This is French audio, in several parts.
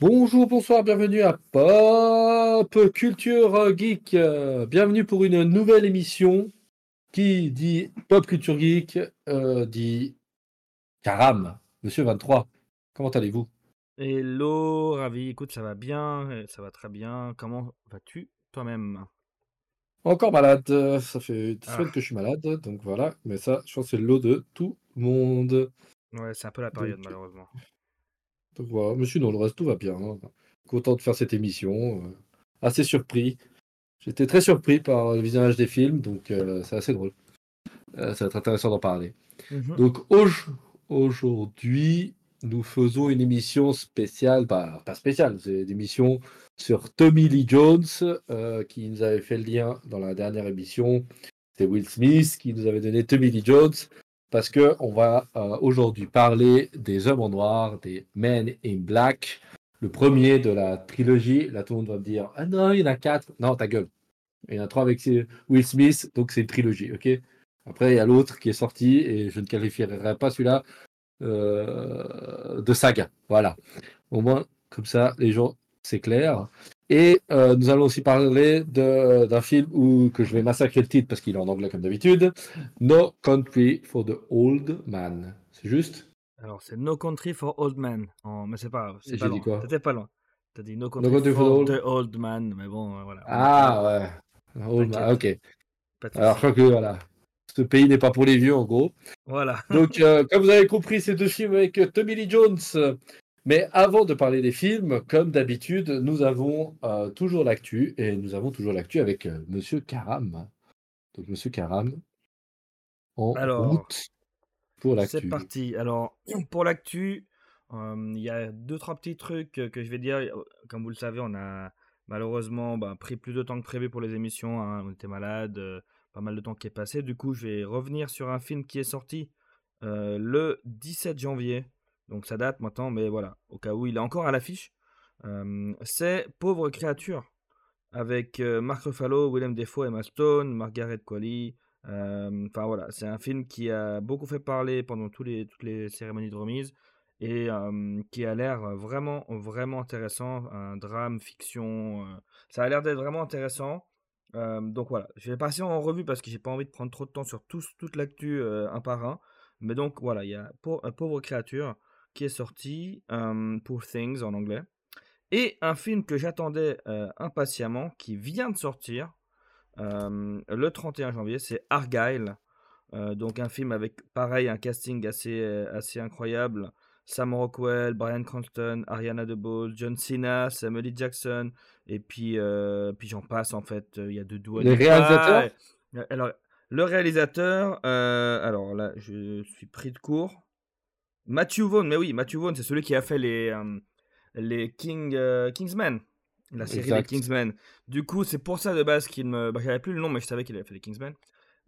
Bonjour, bonsoir, bienvenue à Pop Culture Geek. Bienvenue pour une nouvelle émission qui dit Pop Culture Geek, euh, dit Karam, Monsieur 23. Comment allez-vous? Hello, ravi. Écoute, ça va bien, euh, ça va très bien. Comment vas-tu toi-même? Encore malade, ça fait deux Ah. semaines que je suis malade, donc voilà. Mais ça, je pense que c'est le lot de tout le monde. Ouais, c'est un peu la période, Donc, malheureusement. Donc voilà, mais sinon, le reste, tout va bien. hein. Content de faire cette émission. euh, assez surpris. J'étais très surpris par le visionnage des films, donc euh, c'est assez drôle. Euh, ça va être intéressant d'en parler. Mhm. Donc auj- aujourd'hui, nous faisons une émission spéciale, bah, pas spéciale, c'est une émission sur Tommy Lee Jones, qui nous avait fait le lien dans la dernière émission. C'est Will Smith qui nous avait donné Tommy Lee Jones, parce que on va euh, aujourd'hui parler des hommes en noir, des Men in Black, le premier de la trilogie. Là, tout le monde va me dire Ah non, il y en a quatre. Non, ta gueule. Il y en a trois avec Will Smith, donc c'est une trilogie, ok? Après, il y a l'autre qui est sorti, et je ne qualifierai pas celui-là euh, de saga. Voilà. Au moins, comme ça, les gens, c'est clair. Et euh, nous allons aussi parler d'un film où, que je vais massacrer le titre parce qu'il est en anglais comme d'habitude. No Country for the Old Man. C'est juste? Alors, c'est No Country for Old. En- Mais c'est pas c'est pas dit loin. T'étais pas loin. T'as dit No Country, Country for for, the Old Man. Mais bon, euh, voilà. Ah ouais. Old Man, ok. Alors, je crois que voilà. Ce pays n'est pas pour les vieux, en gros. Voilà. Donc, euh, comme vous avez compris, ces deux films avec Tommy Lee Jones. Mais avant de parler des films, comme d'habitude, nous avons euh, toujours l'actu et nous avons toujours l'actu avec euh, Monsieur Karam. Donc, Monsieur Karam, en Alors, route pour C'est l'actu. parti. Alors, pour l'actu, euh, il y a deux, trois petits trucs que je vais dire. Comme vous le savez, on a malheureusement bah, pris plus de temps que prévu pour les émissions. hein. On était malade, pas mal de temps qui est passé. Du coup, je vais revenir sur un film qui est sorti le 17 janvier. Donc ça date maintenant, mais voilà, au cas où il est encore à l'affiche. Euh, c'est Pauvre créature avec euh, Mark Ruffalo, Willem Dafoe, Emma Stone, Margaret Qualley. euh, Enfin voilà, c'est un film qui a beaucoup fait parler pendant les, toutes les cérémonies de remise et qui a l'air vraiment, vraiment intéressant. Un drame, fiction. ça a l'air d'être vraiment intéressant. Donc voilà, je vais passer en revue parce que j'ai pas envie de prendre trop de temps sur toute l'actu un par un. Mais donc voilà, il y a Pau- Pauvre créature qui est sorti, euh, Poor Things en anglais. Et un film que j'attendais euh, impatiemment, qui vient de sortir euh, le 31 janvier, c'est Argyle. Euh, donc un film avec, pareil, un casting assez, assez incroyable. Sam Rockwell, Brian Cranston, Ariana DeBose, John Cena, Samuel L. Jackson, et puis, puis j'en passe en fait. Il y a de Dua Les Lipa, réalisateurs et- Alors, le réalisateur, alors là, je suis pris de court. Matthew Vaughn, mais oui, Matthew Vaughn, c'est celui qui a fait les, euh, les King, euh, Kingsmen, la série Exact. des Kingsmen. Du coup, c'est pour ça de base qu'il me. Bah, J'avais plus le nom, mais je savais qu'il avait fait les Kingsmen.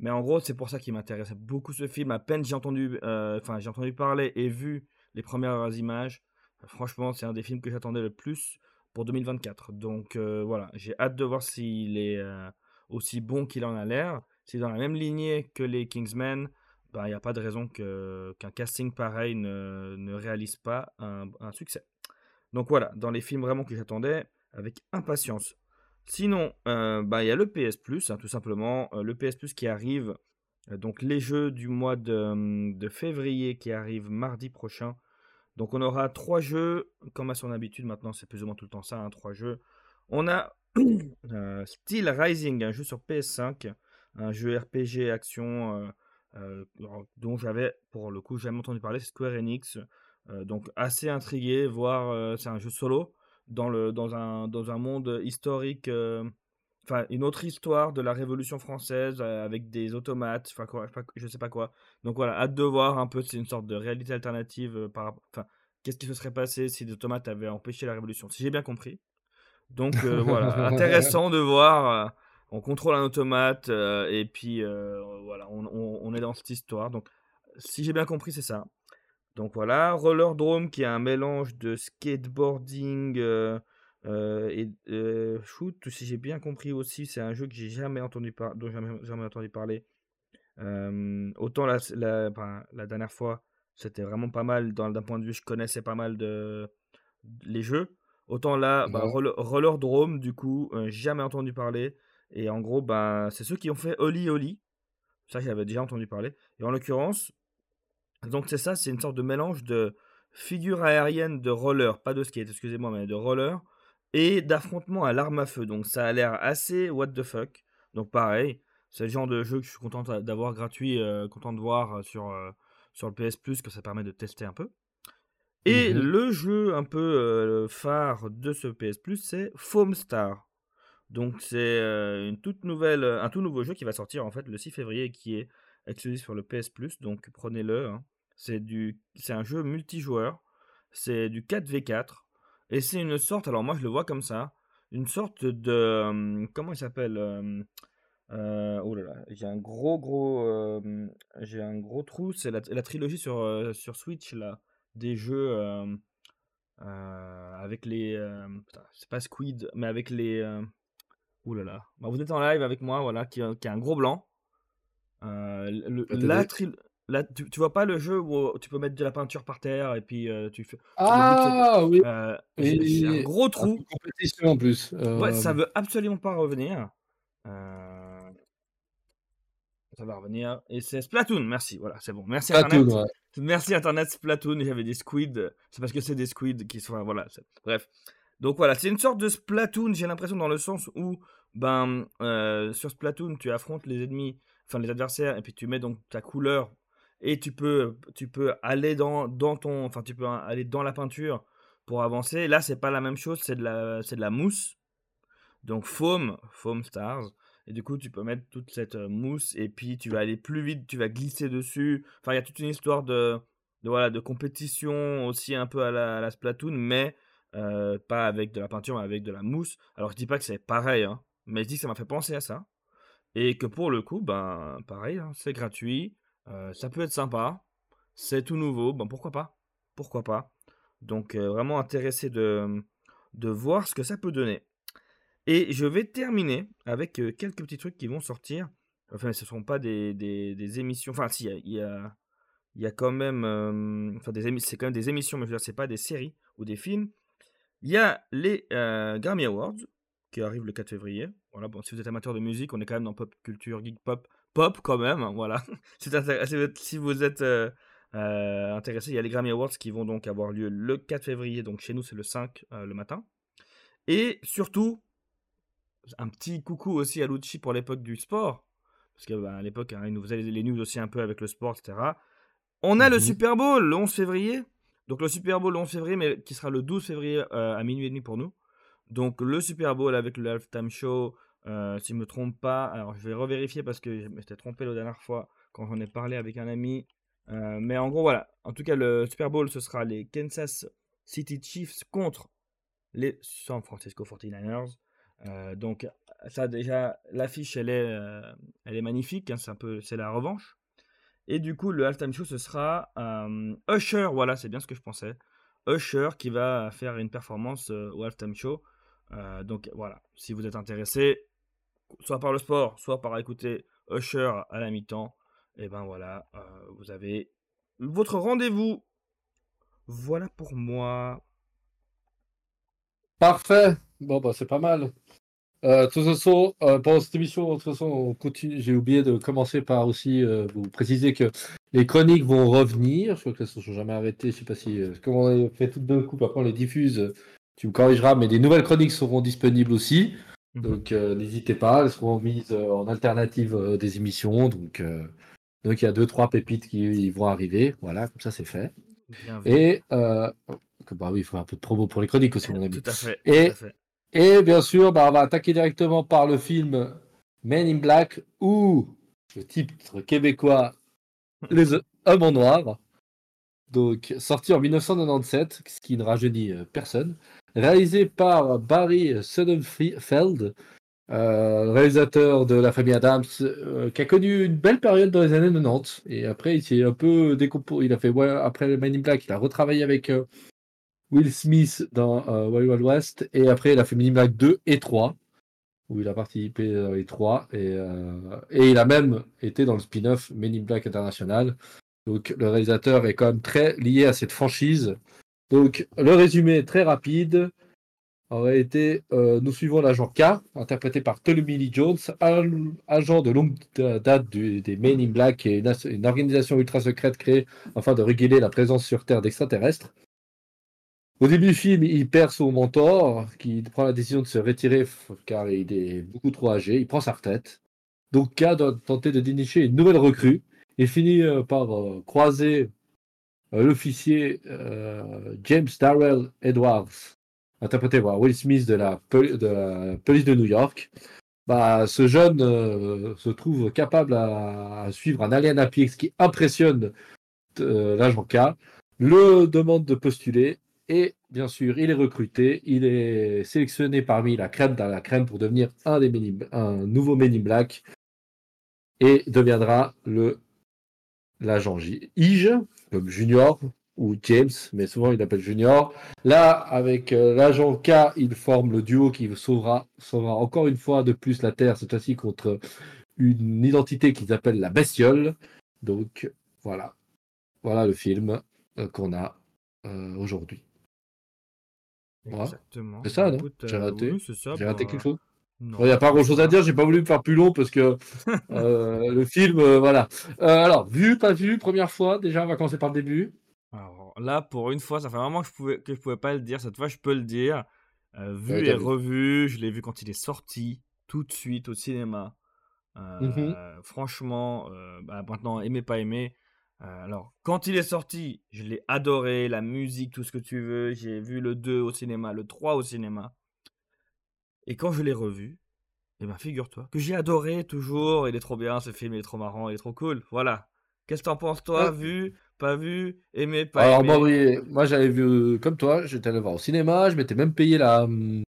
Mais en gros, c'est pour ça qu'il m'intéressait beaucoup ce film. À peine j'ai entendu, euh, enfin, j'ai entendu parler et vu les premières images. franchement, c'est un des films que j'attendais le plus pour 2024. Donc euh, voilà, j'ai hâte de voir s'il est euh, aussi bon qu'il en a l'air. C'est dans la même lignée que les Kingsmen. Il n'y a pas de raison qu'un casting pareil ne, ne réalise pas un, succès. Donc voilà, dans les films vraiment que j'attendais avec impatience. Sinon, euh, bah, il y a le PS Plus, hein, tout simplement. Euh, le PS Plus qui arrive, euh, donc les jeux du mois de, de février qui arrivent mardi prochain. Donc on aura trois jeux, comme à son habitude maintenant, c'est plus ou moins tout le temps ça, hein, trois jeux. On a euh, Steel Rising, un jeu sur PS5, un jeu RPG action euh, dont j'avais pour le coup jamais entendu parler, c'est Square Enix. Euh, donc assez intrigué, voir euh, c'est un jeu solo dans, le, dans, un, dans un monde historique, euh, enfin une autre histoire de la Révolution française avec des automates, enfin quoi, je sais pas- je sais pas quoi. Donc voilà, hâte de voir un peu, c'est une sorte de réalité alternative par enfin qu'est-ce qui se serait passé si les automates avaient empêché la Révolution, si j'ai bien compris. Donc voilà, intéressant de voir. On contrôle un automate euh, et puis euh, voilà, on, on- on est dans cette histoire. Donc, si j'ai bien compris, c'est ça. Donc voilà, Roller Drome qui est un mélange de skateboarding euh, et shoot. Si j'ai bien compris aussi, c'est un jeu que j'ai jamais entendu par... dont j'ai jamais, jamais entendu parler. Autant la, la, enfin, la dernière fois, c'était vraiment pas mal d'un point de vue, je connaissais pas mal de les jeux. Autant là, bah, Ouais. Roller, Roller Drome, du coup, jamais entendu parler. Et en gros, bah, c'est ceux qui ont fait Oli Oli. Ça, j'avais déjà entendu parler. Et en l'occurrence, donc c'est ça, c'est une sorte de mélange de figure aérienne de roller, pas de skate, excusez-moi, mais de roller, et d'affrontement à l'arme à feu. Donc ça a l'air assez what the fuck. Donc pareil, c'est le genre de jeu que je suis content d'avoir gratuit, euh, content de voir euh, sur, euh, sur le PS Plus, que ça permet de tester un peu. Et Mhm. le jeu un peu euh, phare de ce PS Plus, c'est Foam Star. Donc c'est euh, une toute nouvelle, un tout nouveau jeu qui va sortir en fait le 6 février et qui est exclusif sur le PS Plus. Donc prenez-le. hein. C'est du, c'est un jeu multijoueur. C'est du 4v4 et c'est une sorte. Alors moi je le vois comme ça, une sorte de euh, comment il s'appelle euh, euh, Oh là là, j'ai un gros gros, euh, j'ai un gros trou. C'est la, la trilogie sur euh, sur Switch là des jeux euh, euh, avec les. euh, c'est pas Squid, mais avec les. Euh, ouh là là. Bah, vous êtes en live avec moi, voilà, qui, a- qui a un gros blanc. Euh, le- La tu, tu vois pas le jeu où tu peux mettre de la peinture par terre et puis euh, tu fais. Ah oui, euh, j'ai un gros trou. compétition en plus. Ouais, ça Euh, veut absolument pas revenir. Euh, ça va revenir. Et c'est Splatoon, merci. Voilà, c'est bon. Merci Splatoon, Internet. ouais. Merci Internet Splatoon. J'avais des squids. C'est parce que c'est des squids qui sont. Voilà. Bref. Donc voilà, c'est une sorte de Splatoon, j'ai l'impression, dans le sens où, ben, euh, sur Splatoon, tu affrontes les ennemis, enfin les adversaires, et puis tu mets donc ta couleur, et tu peux, tu peux aller dans, dans ton, enfin tu peux aller dans la peinture pour avancer. Là, c'est pas la même chose, c'est de la, c'est de la mousse. Donc foam, foam stars. Et du coup, tu peux mettre toute cette euh, mousse et puis tu vas aller plus vite, tu vas glisser dessus. Enfin, il y a toute une histoire de, de, voilà, de compétition aussi un peu à la, à la Splatoon, mais euh, pas avec de la peinture, mais avec de la mousse. Alors, je dis pas que c'est pareil, hein, mais je dis que ça m'a fait penser à ça. Et que pour le coup, ben, pareil, hein, c'est gratuit, euh, ça peut être sympa, c'est tout nouveau, ben pourquoi pas Pourquoi pas Donc, euh, vraiment intéressé de, de voir ce que ça peut donner. Et je vais terminer avec quelques petits trucs qui vont sortir. Enfin, ce ne sont pas des, des, émissions. Enfin, si, il y a, il y a, quand même. enfin, des c'est quand même des émissions, mais je veux dire, c'est pas des séries ou des films. Il y a les euh, Grammy Awards qui arrivent le 4 février. Voilà, bon, si vous êtes amateur de musique, on est quand même dans pop culture, geek pop, pop quand même. hein, Voilà. Si vous êtes euh, euh, intéressé, il y a les Grammy Awards qui vont donc avoir lieu le 4 février. Donc chez nous, c'est le 5 euh, le matin. Et surtout, un petit coucou aussi à Lucci pour l'époque du sport. Parce qu'à bah, l'époque, hein, il nous faisait les, les news aussi un peu avec le sport, etc. On a le Mhm. Super Bowl le 11 février. Donc le Super Bowl le 11 février, mais qui sera le 12 février euh, à minuit et demi pour nous. Donc le Super Bowl avec le halftime show, euh, si je me trompe pas. Alors je vais revérifier parce que je m'étais trompé la dernière fois quand j'en ai parlé avec un ami. Euh, mais en gros, voilà. En tout cas, le Super Bowl, ce sera les Kansas City Chiefs contre les San Francisco 49ers. Euh, donc ça déjà, l'affiche, elle est, elle est magnifique. hein, c'est la revanche. Et du coup, le halftime show, ce sera Usher. Voilà, c'est bien ce que je pensais. Usher qui va faire une performance euh, au halftime show. Donc voilà, si vous êtes intéressé, soit par le sport, soit par écouter Usher à la mi-temps, et ben voilà, vous avez votre rendez-vous. Voilà pour moi. Parfait. Bon, bah, c'est pas mal. Euh, de toute façon, euh, pendant cette émission, de toute façon, on continue. J'ai oublié de commencer par aussi euh, vous préciser que les chroniques vont revenir. Je crois que elles ne sont jamais arrêtées. Je sais pas si, euh, comme on a fait tout d'un coup, après on les diffuse, tu me corrigeras, mais des nouvelles chroniques seront disponibles aussi. Mhm. Donc euh, n'hésitez pas, elles seront mises en alternative des émissions. Donc donc il y a deux trois pépites qui vont arriver. Voilà, comme ça c'est fait. Bien. Et que- bah oui, il faut un peu de promo pour les chroniques aussi, mon ami. Tout à fait. Et- tout à fait. Et bien sûr, bah, on va attaquer directement par le film Men in Black ou le titre québécois Les Hommes en Noir. Donc, sorti en 1997, ce qui ne rajeunit euh, personne. Réalisé par Barry Sonnenfeld, euh, réalisateur de La Famille Adams, euh, qui a connu une belle période dans les années 90. Et après, il s'est un peu décomposé. Il a fait, ouais, après Men in Black, il a retravaillé avec euh, Will Smith dans euh, Wild West. Et après, il a fait Men in Black 2 et 3, où il a participé dans les trois. Et, euh, et il a même été dans le spin-off Men in Black International. Donc, le réalisateur est quand même très lié à cette franchise. Donc, le résumé très rapide. aurait été euh, Nous suivons l'agent K, interprété par Tommy Lee Jones, agent de longue date des Men in Black et une, organisation ultra secrète créée afin de réguler la présence sur Terre d'extraterrestres. Au début du film, il perd son mentor, qui prend la décision de se retirer car il est beaucoup trop âgé. Il prend sa retraite. Donc K doit tenter de dénicher une nouvelle recrue. Il finit euh, par euh, croiser l'officier James Darrell Edwards, interprété par Will Smith de la, police de New York, bah, ce jeune euh, se trouve capable à, suivre un alien à pied, qui impressionne euh, l'agent K, le demande de postuler et bien sûr, il est recruté, il est sélectionné parmi la crème dans la crème pour devenir un, des un nouveau Men Black et deviendra le l'agent Ige, comme junior, ou James, mais souvent il l'appelle Junior. Là, avec euh, l'agent K, il forme le duo qui sauvera, sauvera encore une fois de plus la Terre, cette fois-ci contre une identité qu'ils appellent la bestiole. Donc voilà, voilà le film euh, qu'on a euh, aujourd'hui. Exactement. C'est ça, non J'ai raté, J'ai raté bah, quelque chose il n'y a pas grand chose à dire, j'ai pas voulu me faire plus long parce que le film, voilà. alors, vu, pas vu, première fois, déjà on va commencer par le début. Alors là, pour une fois, ça fait vraiment que je pouvais, que je pouvais pas le dire. Cette fois, je peux le dire. Euh, vu et revu, je l'ai vu quand il est sorti, tout de suite au cinéma. Euh, franchement, euh, bah, maintenant, aimé, pas aimé. Alors, quand il est sorti, je l'ai adoré, la musique, tout ce que tu veux. J'ai vu le 2 au cinéma, le 3 au cinéma. Et quand je l'ai revu, eh ben, figure-toi que j'ai adoré toujours. Il est trop bien, ce film, il est trop marrant, il est trop cool. Voilà. Qu'est-ce que t'en penses, toi, vu pas vu, aimé, pas Alors, aimé? moi, moi j'avais vu euh, comme toi, j'étais allé voir au cinéma, je m'étais même payé la, hum,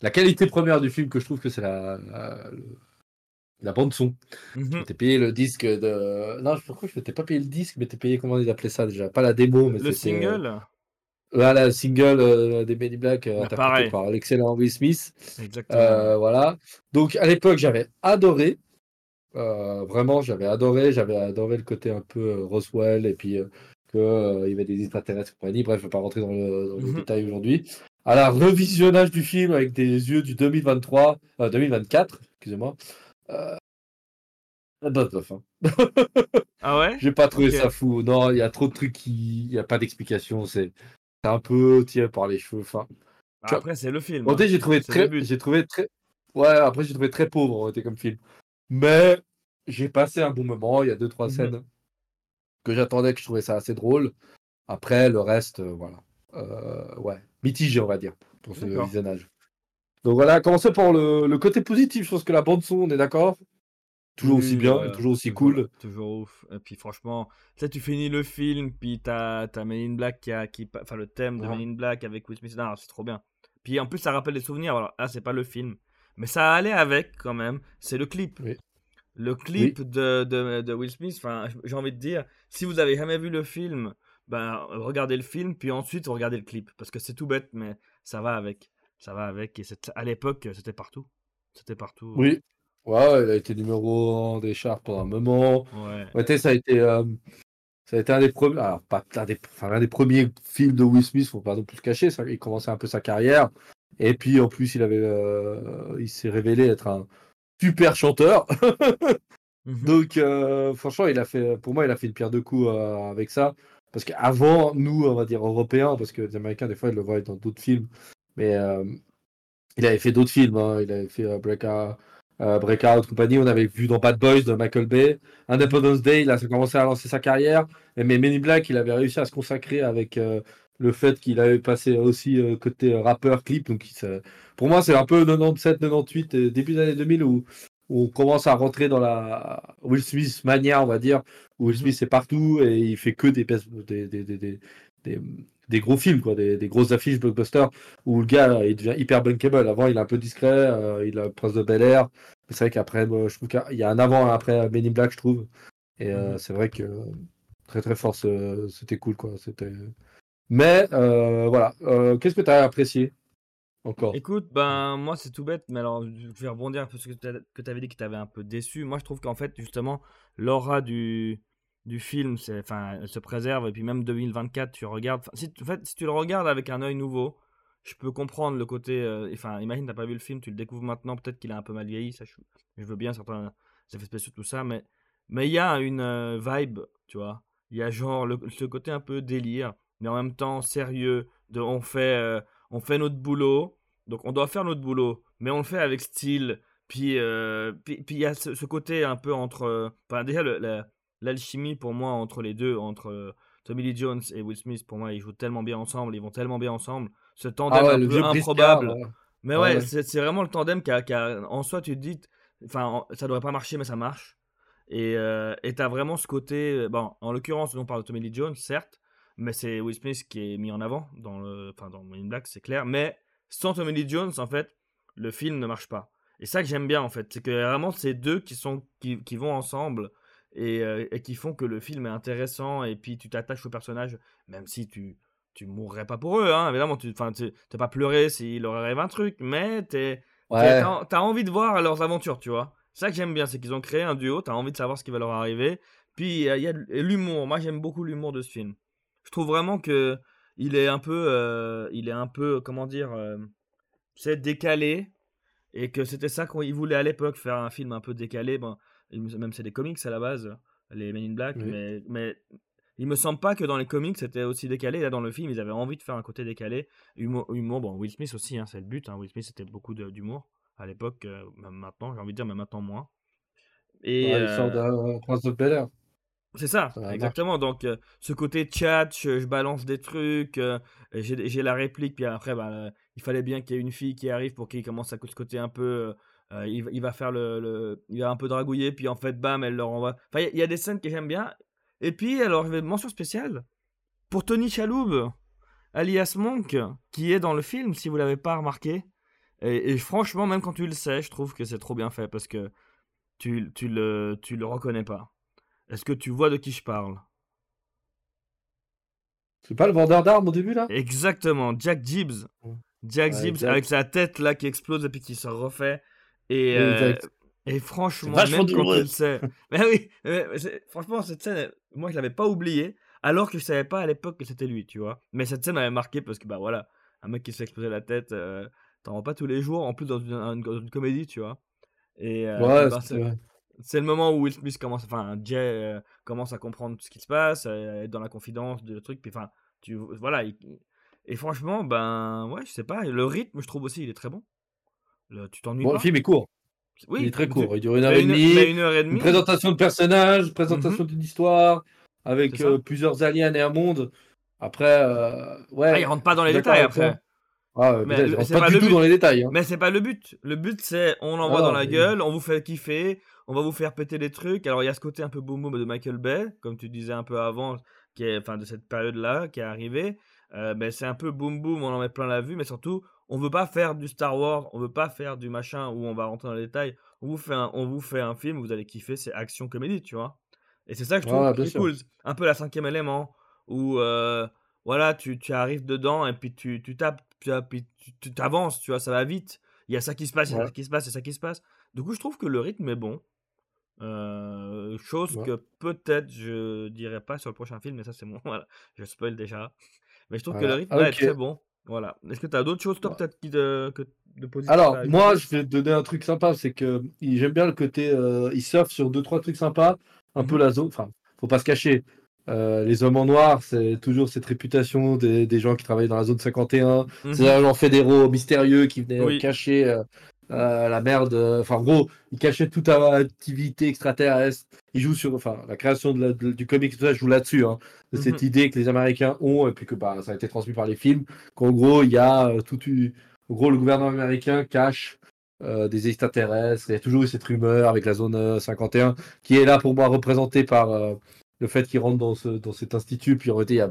la qualité première du film, que je trouve que c'est la, la, bande son. Je mhm. m'étais payé le disque de. Non, pourquoi je m'étais pas payé le disque, mais t'es payé comment ils appelaient ça déjà? Pas la démo, mais le euh, single? Voilà, le single euh, des Benny Black, bah, interprété par l'excellent Will Smith. Exactement. voilà. Donc à l'époque, j'avais adoré. Euh, vraiment, j'avais adoré, j'avais adoré le côté un peu euh, Roswell et puis euh, qu'il y avait des extraterrestres et compagnie. Bref, je ne vais pas rentrer dans le, dans mmh détail aujourd'hui. À la revisionnage du film avec des yeux du 2023, 2024, excusez-moi. Euh, hein. ah ouais? J'ai pas trouvé ça fou. Non, il y a trop de trucs qui. Il n'y a pas d'explication. C'est un peu tiré par les cheveux. Enfin, bah, après, c'est le film. Hein. j'ai trouvé très. J'ai trouvé très. Ouais, après, j'ai trouvé très pauvre, été comme film. Mais j'ai passé un bon moment. Il y a deux, trois mmh scènes que j'attendais, que je trouvais ça assez drôle. Après, le reste, euh, voilà. Euh, ouais, mitigé, on va dire, pour ce visionnage. Donc voilà, commencer par le, côté positif. Je pense que la bande-son, on est d'accord Toujours aussi bien, toujours aussi cool. Toujours ouf. Et puis franchement, tu tu finis le film, puis t'as as Men in Black qui a. Qui, enfin, le thème de Men in Black avec Will Smith. c'est trop bien. Puis en plus, ça rappelle des souvenirs. Alors là, c'est pas le film. Mais ça allait avec quand même. C'est le clip. Le clip de, de, Will Smith, j'ai envie de dire, si vous avez jamais vu le film, ben, regardez le film, puis ensuite regardez le clip. Parce que c'est tout bête, mais ça va avec. Ça va avec. Et à l'époque, c'était partout. C'était partout. Oui. Ouais, il a été numéro 1 des charts pendant un moment. Ouais. ça a été. Euh, ça a été un des premiers, alors pas un des, enfin, des premiers films de Will Smith, faut pas non plus se cacher, ça, il commençait un peu sa carrière. Et puis en plus, il avait, euh, il s'est révélé être un super chanteur. Mhm. Donc euh, franchement, il a fait, pour moi, il a fait une pierre de coups avec ça. Parce qu'avant, nous, on va dire européens, parce que les Américains, des fois, ils le voient dans d'autres films. Mais il avait fait d'autres films. Hein. Il avait fait Breakout, Breakout, compagnie. On avait vu dans Bad Boys de Michael Bay. Independence Day, il a commencé à lancer sa carrière. Mais Men in Black, il avait réussi à se consacrer avec le fait qu'il avait passé aussi euh, côté euh, rappeur clip. Donc, pour moi, c'est un peu 97, 98, euh, début des années 2000 où, on commence à rentrer dans la Will Smith mania, on va dire, où Will Smith est partout et il fait que des, des, des, gros films, quoi, des, grosses affiches blockbusters où le gars il devient hyper bankable. Avant, il est un peu discret, il a Prince de Bel Air. C'est vrai qu'après, je trouve qu'il y a un avant et un après Men in Black, je trouve. Et mhm. c'est vrai que très très fort, c'était cool, quoi. C'était mais euh, voilà, euh, qu'est-ce que tu as apprécié encore? Écoute, ben moi c'est tout bête, mais alors je vais rebondir un peu sur ce que tu avais dit qui t'avait un peu déçu. Moi je trouve qu'en fait justement l'aura du, du film, enfin, elle se préserve et puis même 2024 tu regardes. Si, en fait, si tu le regardes avec un œil nouveau, je peux comprendre le côté. euh, Enfin, imagine, t'as pas vu le film, tu le découvres maintenant, peut-être qu'il a un peu mal vieilli. Ça, je, veux bien certains effets spéciaux, tout ça, mais mais il y a une euh, vibe, tu vois. Il y a genre ce côté un peu délire, mais en même temps sérieux. De, on fait, euh, on fait notre boulot, donc on doit faire notre boulot, mais on le fait avec style. Puis, euh, puis, il y a ce, côté un peu entre. euh, Enfin, déjà le- l'alchimie pour moi entre les deux, entre euh, Tommy Lee Jones et Will Smith, pour moi, ils jouent tellement bien ensemble, ils vont tellement bien ensemble. Ce tandem Ah ouais, un le peu vieux improbable. briscard, ouais. Mais Ouais, c'est c'est vraiment le tandem qui a, qui a- en soi, tu te dis, enfin, en- ça devrait pas marcher, mais ça marche. Et euh, t'as vraiment ce côté, euh, bon, en l'occurrence, on parle de Tommy Lee Jones, certes, mais c'est Will Smith qui est mis en avant dans le, enfin, dans Men in Black, c'est clair. Mais sans Tommy Lee Jones, en fait, le film ne marche pas. Et ça que j'aime bien, en fait, c'est que vraiment ces deux qui sont, qui, qui vont ensemble et, euh, et qui font que le film est intéressant et puis tu t'attaches au personnage, même si tu tu mourrais pas pour eux, hein, évidemment, tu t'as pas pleuré s'il leur arrive un truc, mais t'es Ouais. T'as envie de voir leurs aventures, tu vois. C'est ça que j'aime bien, c'est qu'ils ont créé un duo, t'as envie de savoir ce qui va leur arriver. Puis euh, il y a l'humour, moi j'aime beaucoup l'humour de ce film. Je trouve vraiment que il est un peu, euh, il est un peu, comment dire, c'est décalé et que c'était ça qu'ils voulaient à l'époque faire un film un peu décalé. Me- même c'est des comics à la base, les Men in Black, Oui. mais mais il me semble pas que dans les comics c'était aussi décalé. Là dans le film ils avaient envie de faire un côté décalé, humour, humour bon Will Smith aussi, hein, c'est le but. Hein. Will Smith c'était beaucoup de- d'humour à l'époque, euh, même maintenant j'ai envie de dire, mais maintenant moins. Et Ouais, il sort euh, d'un Prince Bel Air. c'est ça, exactement. Donc, euh, ce côté chat, je, je balance des trucs, euh, j'ai la réplique, puis après, bah, il fallait bien qu'il y ait une fille qui arrive pour qu'il commence à ce côté un peu. Euh, il, va- il va faire le, le- Il va un peu dragouiller, puis en fait, bam, elle le renvoie. Enfin, il y, a- il y a des scènes que j'aime bien. Et puis, alors, je vais mention spéciale pour Tony Chaloub, alias Monk, qui est dans le film, si vous l'avez pas remarqué. Et, et franchement, même quand tu le sais, je trouve que c'est trop bien fait parce que tu, tu, le, tu le reconnais pas. Est-ce que tu vois de qui je parle? C'est pas le vendeur d'armes au début là? Exactement, Jack Gibbs. Jack Ouais, Gibbs exact. avec sa tête là qui explose et puis qui se refait. Et, euh, et franchement, même quand le sais. mais oui, mais- franchement, cette scène, moi je l'avais pas oubliée, alors que je savais pas à l'époque que c'était lui, tu vois. Mais cette scène m'avait marqué parce que bah voilà, un mec qui se fait exploser la tête, euh, t'en vois pas tous les jours, en plus dans une, une- dans une comédie, tu vois. Et euh, Ouais, bah, c'est le moment où Will Smith commence, enfin Jay euh, commence à comprendre tout ce qui se passe, euh, être dans la confidence de truc, puis enfin, tu, voilà. il- et franchement, ben ouais, je sais pas, le rythme, je trouve aussi, il est très bon. Le- tu t'ennuies Bon, pas le film est court. Oui, il est très court. Il dure une heure une, demie. une heure et Une demie. présentation de personnages, une présentation d'une histoire, avec euh, plusieurs aliens et un monde. Après, euh, ouais. Ah, il rentre pas dans les détails après. Ah, Mais rentre pas, du tout but. dans les détails. hein. Mais c'est pas le but. Le but, c'est on l'envoie Ah, dans la mais- gueule, on vous fait kiffer, on va vous faire péter des trucs. Alors il y a ce côté un peu boom boom de Michael Bay, comme tu disais un peu avant, qui est, enfin de cette période-là, qui est arrivée. Euh, ben, c'est un peu boom boom, on en met plein la vue, mais surtout, on veut pas faire du Star Wars, on veut pas faire du machin où on va rentrer dans les détails. On vous fait un, on vous fait un film, vous allez kiffer, c'est action comédie, tu vois. Et c'est ça que je trouve ouais, cool. Un peu la cinquième élément, où euh, voilà, tu, tu arrives dedans et puis tu, tu tapes, tu, puis tu t'avances, tu vois, ça va vite. Il y a ça qui se passe, il y a ça qui se passe, il y a ça qui se passe. Du coup, je trouve que le rythme est bon. Euh, chose Ouais. que peut-être je dirais pas sur le prochain film, mais ça c'est bon, voilà, je spoil déjà. Mais je trouve que le rythme là, est très bon. Voilà. Est-ce que tu as d'autres choses, toi, peut-être, de, que, de positif Alors, moi, je vais te donner un truc sympa, c'est que j'aime bien le côté, euh, il surfe sur deux, trois trucs sympas, un peu Mhm. la zone, enfin, faut pas se cacher. Euh, les hommes en noir, c'est toujours cette réputation des, des gens qui travaillent dans la zone 51, Mhm. ces agents fédéraux mystérieux qui venaient euh, Oui. cacher euh, euh, la merde. euh, Enfin, en gros, ils cachaient toute activité extraterrestre. Ils jouent sur, enfin, la création de la- de- du comic, tout ça, joue là-dessus, hein, de cette Mhm. idée que les Américains ont, et puis que bah, ça a été transmis par les films, qu'en gros, il y a euh, toute une- En gros, le gouvernement américain cache euh, des extraterrestres. Il y a toujours eu cette rumeur avec la zone euh, 51, qui est là pour moi représentée par le fait qu'ils rentrent dans, ce, dans cet institut. Puis en réalité, il y a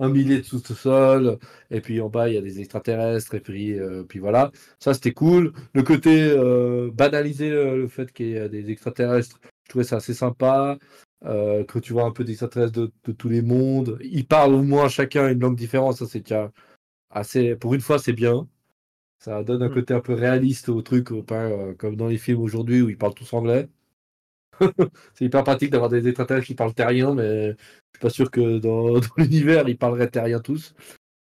un millier de sous-sol, et puis en bas, il y a des extraterrestres, et puis, euh, puis voilà. Ça, c'était cool. Le côté euh, banaliser le, fait qu'il y ait des extraterrestres, je trouvais ça assez sympa. Euh, que tu vois un peu des extraterrestres de, de tous les mondes. Ils parlent au moins chacun une langue différente. Ça, c'est déjà assez. Pour une fois, c'est bien. Ça donne un Mm. côté un peu réaliste au truc, pas euh, comme dans les films aujourd'hui où ils parlent tous anglais. c'est hyper pratique d'avoir des extraterrestres qui parlent terrien, mais je suis pas sûr que dans, dans l'univers ils parleraient terrien tous.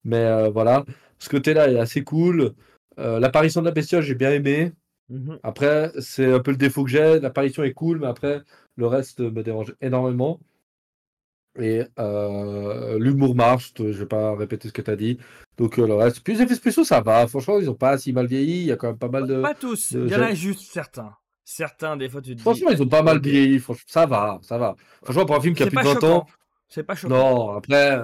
Mais euh, voilà. ce côté-là est assez cool. Euh, l'apparition de la bestiole, j'ai bien aimé. Mhm. Après, c'est un peu le défaut que j'ai. L'apparition est cool, mais après, le reste me dérange énormément. Et euh, l'humour marche, je vais pas répéter ce que tu as dit. Donc le reste, puis les effets spéciaux, ça va. Franchement, ils ont pas si mal vieilli. Il y a quand même pas mal de. Pas tous, il y en a juste certains. Certains, des fois, tu te dis. Franchement, ils ont pas mal vieilli. Ça va, ça va. Franchement, pour un film qui a plus de 20 ans. C'est pas choquant. Non, après,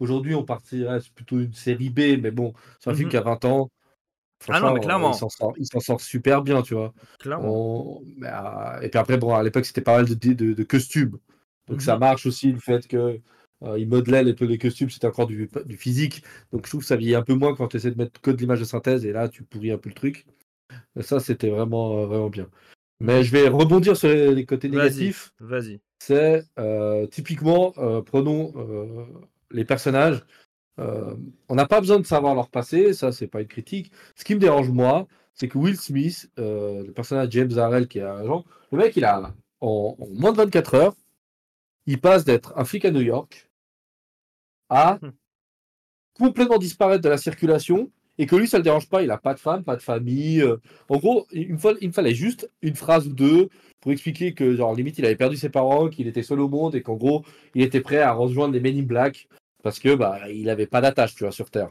aujourd'hui, on partirait c'est plutôt une série B, mais bon, c'est un film mhm. qui a 20 ans. Ah non, mais clairement. Il s'en sort, super bien, tu vois. Clairement. Euh, et puis après, bon, à l'époque, c'était pas mal de, de, de costumes. Donc ça mhm. marche aussi le fait que euh, il modelait les, les costumes, c'était encore du, du, physique. Donc je trouve que ça vieillit un peu moins quand tu essaies de mettre que de l'image de synthèse et là tu pourris un peu le truc. Et ça c'était vraiment, euh, vraiment bien. Mais je vais rebondir sur les, côtés négatifs. Vas-y. C'est euh, typiquement, prenons les personnages. on n'a pas besoin de savoir leur passé, ça c'est pas une critique. Ce qui me dérange moi, c'est que Will Smith, le personnage James Harrell qui est agent, le mec il a en, en moins de 24 heures, il passe d'être un flic à New York à hmm. complètement disparaître de la circulation et que lui, ça ne le dérange pas. Il n'a pas de femme, pas de famille. Euh. En gros, il me, fallait, il fallait juste une phrase ou deux pour expliquer que, genre, limite, il avait perdu ses parents, qu'il était seul au monde et qu'en gros, il était prêt à rejoindre les Men in Black parce que bah, il n'avait pas d'attache, tu vois, sur Terre.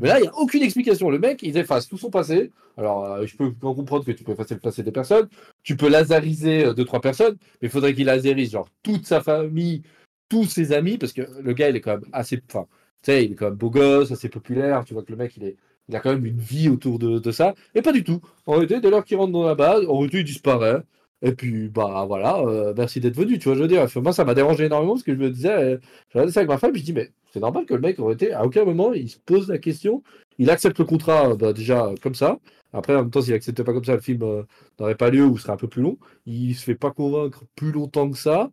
Mais là, il n'y a aucune explication. Le mec, il efface tout son passé. Alors, euh, je peux comprendre que tu peux effacer le passé des personnes. Tu peux laseriser euh, deux, trois personnes. Mais il faudrait qu'il laserise, genre, toute sa famille, tous ses amis. Parce que le gars, il est quand même assez. Enfin, tu sais, il est quand même beau gosse, assez populaire. Tu vois que le mec, il, est, il a quand même une vie autour de, ça. Et pas du tout. En réalité, dès lors qu'il rentre dans la base, en réalité, il disparaît. Et puis, bah voilà, euh, merci d'être venu, tu vois, je veux dire. moi, ça m'a dérangé énormément parce que je me disais, euh, je regardais ça avec ma femme, je dis, mais c'est normal que le mec aurait été, à aucun moment, il se pose la question, il accepte le contrat bah, déjà comme ça. Après, en même temps, s'il acceptait pas comme ça, le film euh, n'aurait pas lieu ou serait un peu plus long. Il se fait pas convaincre plus longtemps que ça.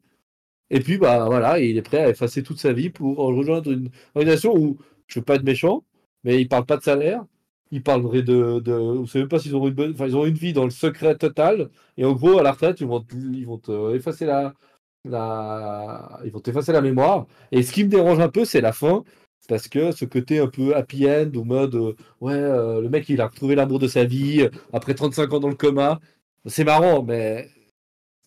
Et puis, bah voilà, il est prêt à effacer toute sa vie pour rejoindre une organisation où, je veux pas être méchant, mais il parle pas de salaire, ils parleraient de, de ne savez même pas s'ils ont une bonne, enfin ils ont une vie dans le secret total. Et en gros à la retraite ils vont ils vont effacer la, la ils vont t'effacer la mémoire. Et ce qui me dérange un peu c'est la fin. Parce que ce côté un peu happy end au mode euh, ouais euh, le mec il a retrouvé l'amour de sa vie euh, après 35 ans dans le coma. C'est marrant mais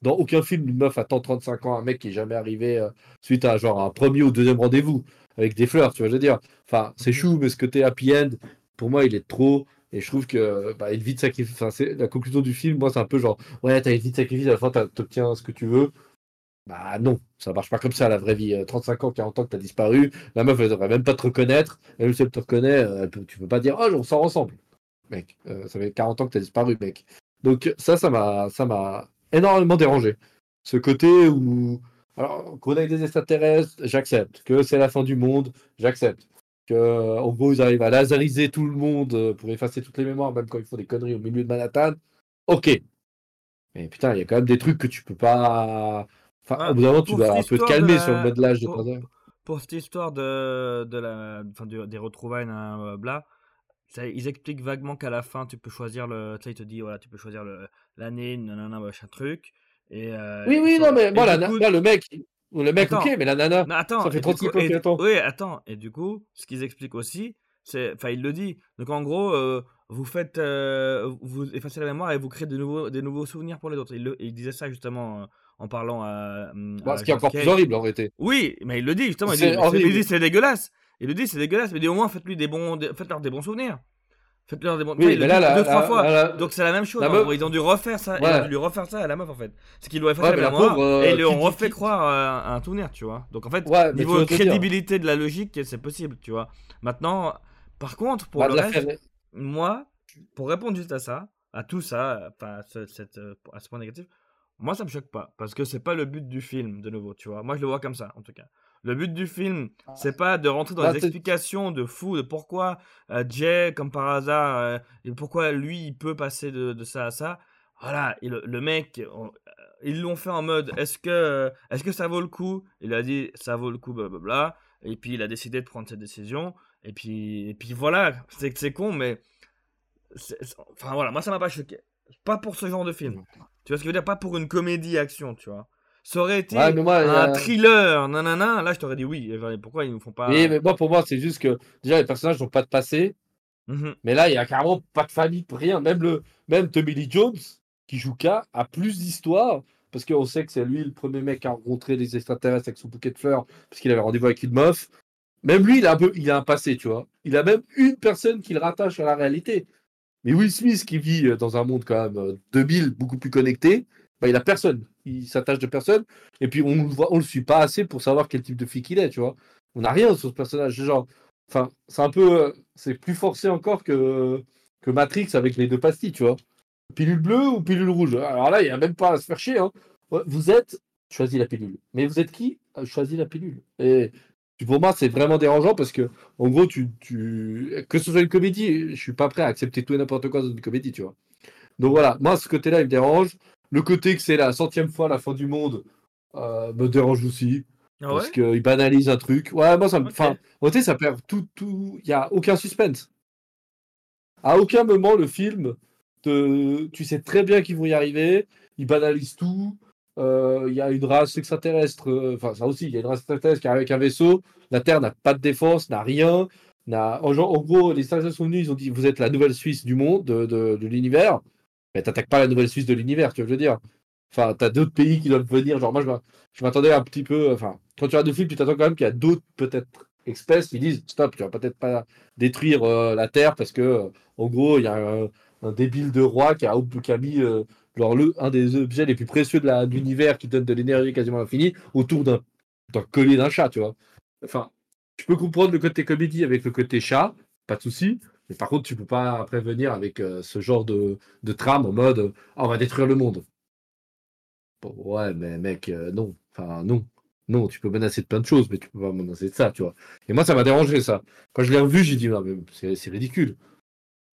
dans aucun film une meuf attend 35 ans un mec qui est jamais arrivé suite à genre un premier ou deuxième rendez-vous avec des fleurs tu vois je veux dire enfin c'est chou mais ce côté happy end pour moi, il est trop. Et je trouve que bah, une vie de sacrifice, enfin, c'est la conclusion du film, moi, c'est un peu genre, ouais, t'as une vie de sacrifice, à la fin, t'obtiens ce que tu veux. Bah non, ça marche pas comme ça, la vraie vie. 35 euh, ans, 40 ans que t'as disparu, la meuf, elle devrait même pas te reconnaître. Même si elle te reconnaît, euh, tu peux pas dire, oh, on sort ensemble. Mec, euh, ça fait 40 ans que t'as disparu, mec. Donc ça, ça m'a, ça m'a énormément dérangé. Ce côté où, alors, qu'on ait des extraterrestres, j'accepte. Que c'est la fin du monde, j'accepte que en gros ils arrivent à laseriser tout le monde euh, pour effacer toutes les mémoires, même quand ils font des conneries au milieu de Manhattan. Ok. Mais putain, il y a quand même des trucs que tu peux pas. Enfin, ah, au bout d'un moment, tu dois un peu te calmer sur le modelage de pour, pour cette histoire de, de la, enfin, des retrouvailles, bla, ça, ils expliquent vaguement qu'à la fin, tu peux choisir le. Tu sais, ils te disent, voilà, tu peux choisir l'année, nanana, machin truc. Et, euh, oui, oui, non, mais voilà, le mec, le mec, ok, mais la nana, attends, ça fait 36 ans qu'il attend. Oui, attends. Et du coup, ce qu'ils expliquent aussi, c'est. Enfin, il le dit. Donc, en gros, euh, vous faites. Euh, vous effacez la mémoire et vous créez de nouveaux, des nouveaux souvenirs pour les autres. Il, il disait ça justement en parlant à. Bah, ce qui est encore plus horrible en réalité. Oui, mais il le dit justement. Il dit, c'est dégueulasse. Il le dit, c'est dégueulasse. Mais dit, au moins, faites-lui des bons, faites-leur des bons souvenirs. Faites-leur des bons. Oui, mais là, deux, trois fois. Donc c'est la même chose. Ils ont dû refaire ça. Ils ont dû lui refaire ça à la meuf en fait. C'est qu'ils lui ont fait la mémoire et ils lui ont refait croire à un souvenir, tu vois. Donc en fait, niveau crédibilité de la logique, c'est possible, tu vois. Maintenant, par contre, pour le reste, moi, pour répondre juste à ça, à tout ça, enfin, à ce point négatif, moi ça me choque pas parce que c'est pas le but du film de nouveau, tu vois. Moi je le vois comme ça en tout cas. Le but du film, ah. c'est pas de rentrer dans bah, les explications de fou de pourquoi euh, Jay, comme par hasard, euh, et pourquoi lui, il peut passer de, ça à ça. Voilà, le, mec, euh, ils l'ont fait en mode est-ce que, est que ça vaut le coup? Il a dit ça vaut le coup, blablabla. Et puis il a décidé de prendre cette décision. Et puis, et puis voilà, c'est c'est con, mais. Enfin voilà, moi ça m'a pas choqué. Pas pour ce genre de film. Tu vois ce que je veux dire? Pas pour une comédie action, tu vois. Ça aurait été un thriller, nanana, là je t'aurais dit oui. Pourquoi ils ne font pas. Oui, mais moi pour moi c'est juste que déjà les personnages n'ont pas de passé. Mhm. Mais là, il y a carrément pas de famille, rien. Même, le, même Tommy Lee Jones, qui joue K, a plus d'histoire. Parce qu'on sait que c'est lui le premier mec à rencontrer les extraterrestres avec son bouquet de fleurs, parce qu'il avait rendez-vous avec une meuf. Même lui, il a un peu, il a un passé, tu vois. Il a même une personne qui le rattache à la réalité. Mais Will Smith, qui vit euh, dans un monde quand même euh, 2000, beaucoup plus connecté, bah, il a personne. Il s'attache de personne. Et puis, on le voit, on le suit pas assez pour savoir quel type de fille qu'il est, tu vois. On n'a rien sur ce personnage. Genre, enfin, c'est un peu, c'est plus forcé encore que, Matrix avec les deux pastilles, tu vois. Pilule bleue ou pilule rouge? Alors là, il n'y a même pas à se faire chier. Hein. Vous êtes, choisis la pilule. Mais vous êtes qui? Euh, Choisis la pilule. Et pour moi, c'est vraiment dérangeant parce que, en gros, tu... que ce soit une comédie, je suis pas prêt à accepter tout et n'importe quoi dans une comédie, tu vois. Donc voilà, moi, ce côté-là, il me dérange. Le côté que c'est la centième fois la fin du monde euh, me dérange aussi. Ah ouais? parce qu'il banalise un truc. Ouais, moi, ça me. Enfin, en fait, ça perd tout. tout... Il n'y a aucun suspense. À aucun moment, le film, te... tu sais très bien qu'ils vont y arriver. Ils banalisent tout. Euh, Il y a une race extraterrestre. euh, Enfin, ça aussi, il y a une race extraterrestre qui arrive avec un vaisseau. La Terre n'a pas de défense, n'a rien. En, en gros, les extraterrestres sont venus, ils ont dit Vous êtes la nouvelle Suisse du monde, de, de, de l'univers. Mais t'attaques pas la nouvelle Suisse de l'univers, tu vois, je veux dire. Enfin, t'as d'autres pays qui doivent venir. Genre, moi, je m'a- je m'attendais un petit peu. Enfin, quand tu regardes le film, tu t'attends quand même qu'il y a d'autres, peut-être, espèces qui disent Stop, tu vas peut-être pas détruire euh, la Terre parce que, euh, en gros, il y a un, débile de roi qui a, qui mis euh, genre, le, un des objets les plus précieux de l'univers qui donne de l'énergie quasiment infinie autour d'un collier d'un chat, tu vois. Enfin, tu peux comprendre le côté comédie avec le côté chat, pas de souci. Par contre, tu peux pas après venir avec euh, ce genre de, trame en mode Ah, on va détruire le monde. Ouais, mais mec, euh, non. Enfin, non. Non, tu peux menacer de plein de choses, mais tu peux pas menacer de ça, tu vois. Et moi, ça m'a dérangé, ça. Quand je l'ai revu, j'ai dit, non, mais c'est ridicule.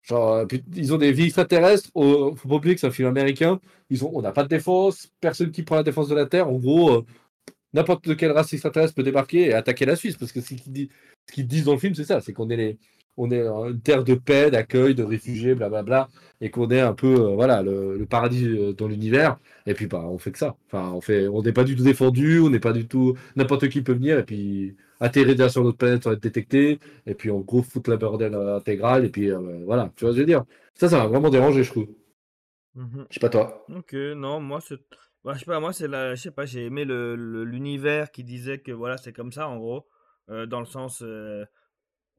Genre, euh, ils ont des vies extraterrestres. oh, faut pas oublier que c'est un film américain. Ils ont, on n'a pas de défense. Personne qui prend la défense de la Terre. En gros, n'importe quelle race extraterrestre peut débarquer et attaquer la Suisse. Parce que ce qu'ils disent dans le film, c'est ça. C'est qu'on est, les, on est une terre de paix, d'accueil, de réfugiés, blablabla. Et qu'on est un peu, euh, voilà, le, le paradis euh, dans l'univers. Et puis, bah, on fait que ça. Enfin, on fait, on n'est pas du tout défendu. On n'est pas du tout. N'importe qui peut venir. Et puis, atterrir déjà sur notre planète sans être détecté. Et puis, en gros, foutre la bordel euh, intégrale. Et puis, euh, voilà. Tu vois ce que je veux dire Ça, ça m'a vraiment dérangé, je trouve. Mhm. Je sais pas toi. Ok, non, moi, c'est. Bah, je sais pas, moi, c'est la. Je sais pas, j'ai aimé le- le- l'univers qui disait que voilà, c'est comme ça, en gros. Dans le sens.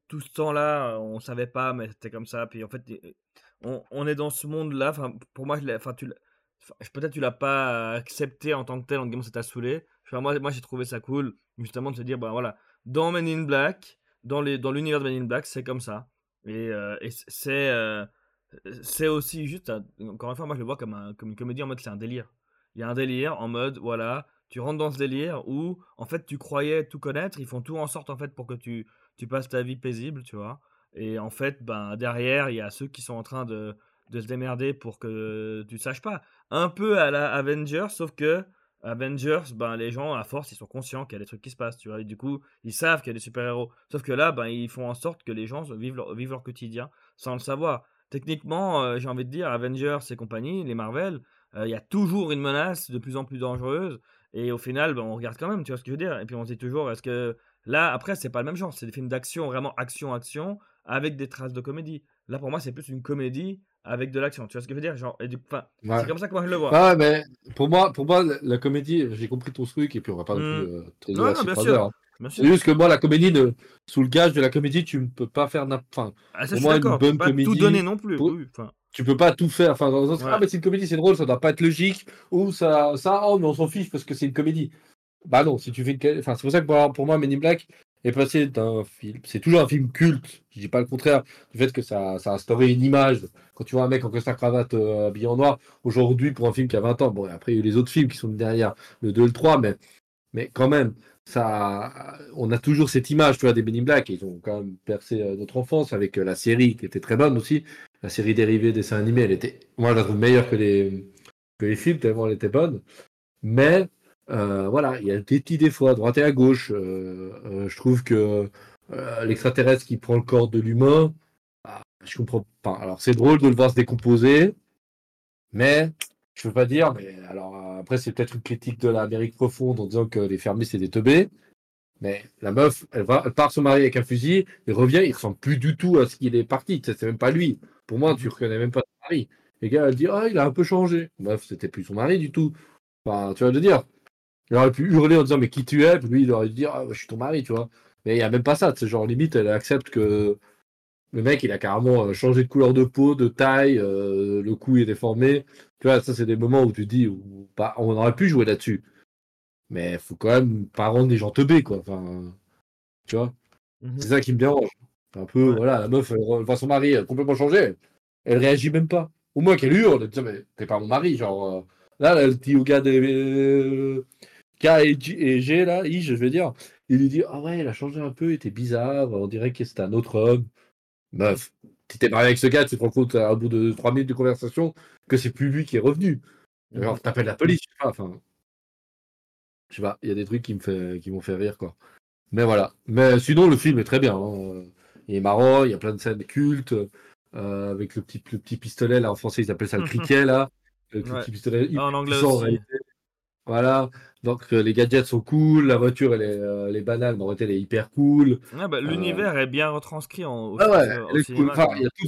Tout ce temps-là, on savait pas, mais c'était comme ça. Puis en fait, on, est dans ce monde-là. Enfin, pour moi, enfin, tu peut-être tu l'as pas accepté en tant que tel, en disant ça t'a saoulé. Enfin, moi, moi j'ai trouvé ça cool, justement, de se dire, bah voilà, dans Men in Black, dans l'univers de Men in Black, c'est comme ça. Et, c'est, aussi juste, encore une fois, moi je le vois comme, comme une comédie en mode c'est un délire. Il y a un délire en mode, voilà, tu rentres dans ce délire où, en fait, tu croyais tout connaître, ils font tout en sorte, en fait, pour que tu, tu passes ta vie paisible, tu vois. Et en fait, ben, derrière, il y a ceux qui sont en train de, de se démerder pour que tu saches pas. Un peu à la Avengers, sauf que Avengers, ben, les gens, à force, ils sont conscients qu'il y a des trucs qui se passent, tu vois. Et du coup, ils savent qu'il y a des super-héros. Sauf que là, ben, ils font en sorte que les gens vivent leur, vivent leur quotidien sans le savoir. Techniquement, euh, j'ai envie de dire, Avengers et compagnie, les Marvel, euh, il y a toujours une menace de plus en plus dangereuse. Et au final, ben, on regarde quand même, tu vois ce que je veux dire. Et puis on se dit toujours, est-ce que là, après, c'est pas le même genre. C'est des films d'action, vraiment action-action, avec des traces de comédie. Là, pour moi, c'est plus une comédie avec de l'action. Tu vois ce que je veux dire? Genre, et du, enfin, Ouais. C'est comme ça que moi je le vois. Ah, mais pour moi, pour moi, la, comédie, j'ai compris ton truc, et puis on va pas non Mm. plus euh, te Non, non, bien sûr. hein. Bien sûr. C'est juste que moi, la comédie, ne- sous le gage de la comédie, tu ne peux pas faire n'importe. Enfin, Ah, ça, pour moi, une d'accord. Tu peux bonne pas tout donner non plus. pour- oui, tu peux pas tout faire. Enfin, dans le sens, Ouais. ah, mais c'est une comédie, c'est drôle, ça doit pas être logique. Ou ça, ça, oh, mais on s'en fiche parce que c'est une comédie. Bah non, si tu fais une. Enfin, c'est pour ça que pour, moi, Men Black est passé d'un film. C'est toujours un film culte. Je dis pas le contraire du fait que ça, ça a instauré une image. Quand tu vois un mec en costard cravate euh, habillé en noir, aujourd'hui, pour un film qui a 20 ans, bon, et après, il y a eu les autres films qui sont derrière, le 2 et le 3, mais, mais quand même, ça, on a toujours cette image, tu vois, des Men Black. Ils ont quand même percé euh, notre enfance avec euh, la série qui était très bonne aussi. La série dérivée des dessins animés, elle était, moi, meilleure que les, que les films, tellement elle était bonne. Mais, euh, voilà, il y a des petits défauts à droite et à gauche. Euh, euh, je trouve que l'extraterrestre qui prend le corps de l'humain, ah, je comprends pas. Alors, c'est drôle de le voir se décomposer, mais je veux pas dire. Mais alors, après, c'est peut-être une critique de l'Amérique profonde en disant que les fermiers, c'est des teubés. Mais la meuf, elle, va, part se marier avec un fusil, il revient, il ressemble plus du tout à ce qu'il est parti. C'est même pas lui. Pour moi, tu reconnais même pas son mari. Les gars, elle dit, ah, il a un peu changé. Meuf, c'était plus son mari du tout. Tu vas le dire. Il aurait pu hurler en disant, mais qui tu es? Puis lui, il aurait dû dire, ah, je suis ton mari, tu vois. Mais il n'y a même pas ça. C'est genre, limite, elle accepte que le mec, il a carrément euh, changé de couleur de peau, de taille, euh, le cou est déformé. Tu vois, ça, c'est des moments où tu dis, bah, on aurait pu jouer là-dessus. Mais il faut quand même pas rendre des gens teubés, quoi. Enfin, tu vois, Mhm. c'est ça qui me dérange. Un peu, Ouais. voilà, la meuf, elle voit son mari complètement changé. Elle réagit même pas. Au moins qu'elle hurle, elle dit, mais t'es pas mon mari, genre. euh, là, elle dit au gars des. euh, K et, G, là, I, je vais dire. Il lui dit, ah ouais, elle a changé un peu, il était bizarre, on dirait que c'était un autre homme. Meuf, tu t'es marié avec ce gars, tu te rends compte au bout de trois minutes de conversation que c'est plus lui qui est revenu. Genre, t'appelles la police, je sais pas, enfin. Je sais pas, il y a des trucs qui me fait, qui m'ont fait rire, quoi. Mais voilà. Mais sinon, le film est très bien. hein. Il est marrant, il y a plein de scènes cultes, euh, avec le petit, le petit pistolet, là, en français, ils appellent ça le criquet, là. Le Ouais. petit pistolet. Ah, en anglais aussi. Voilà. Donc, euh, les gadgets sont cool, la voiture, elle est, euh, elle est banale, mais en réalité, elle est hyper cool. Bah, L'univers est bien retranscrit en, Ah ouais, au- cool. Enfin, il y a tout-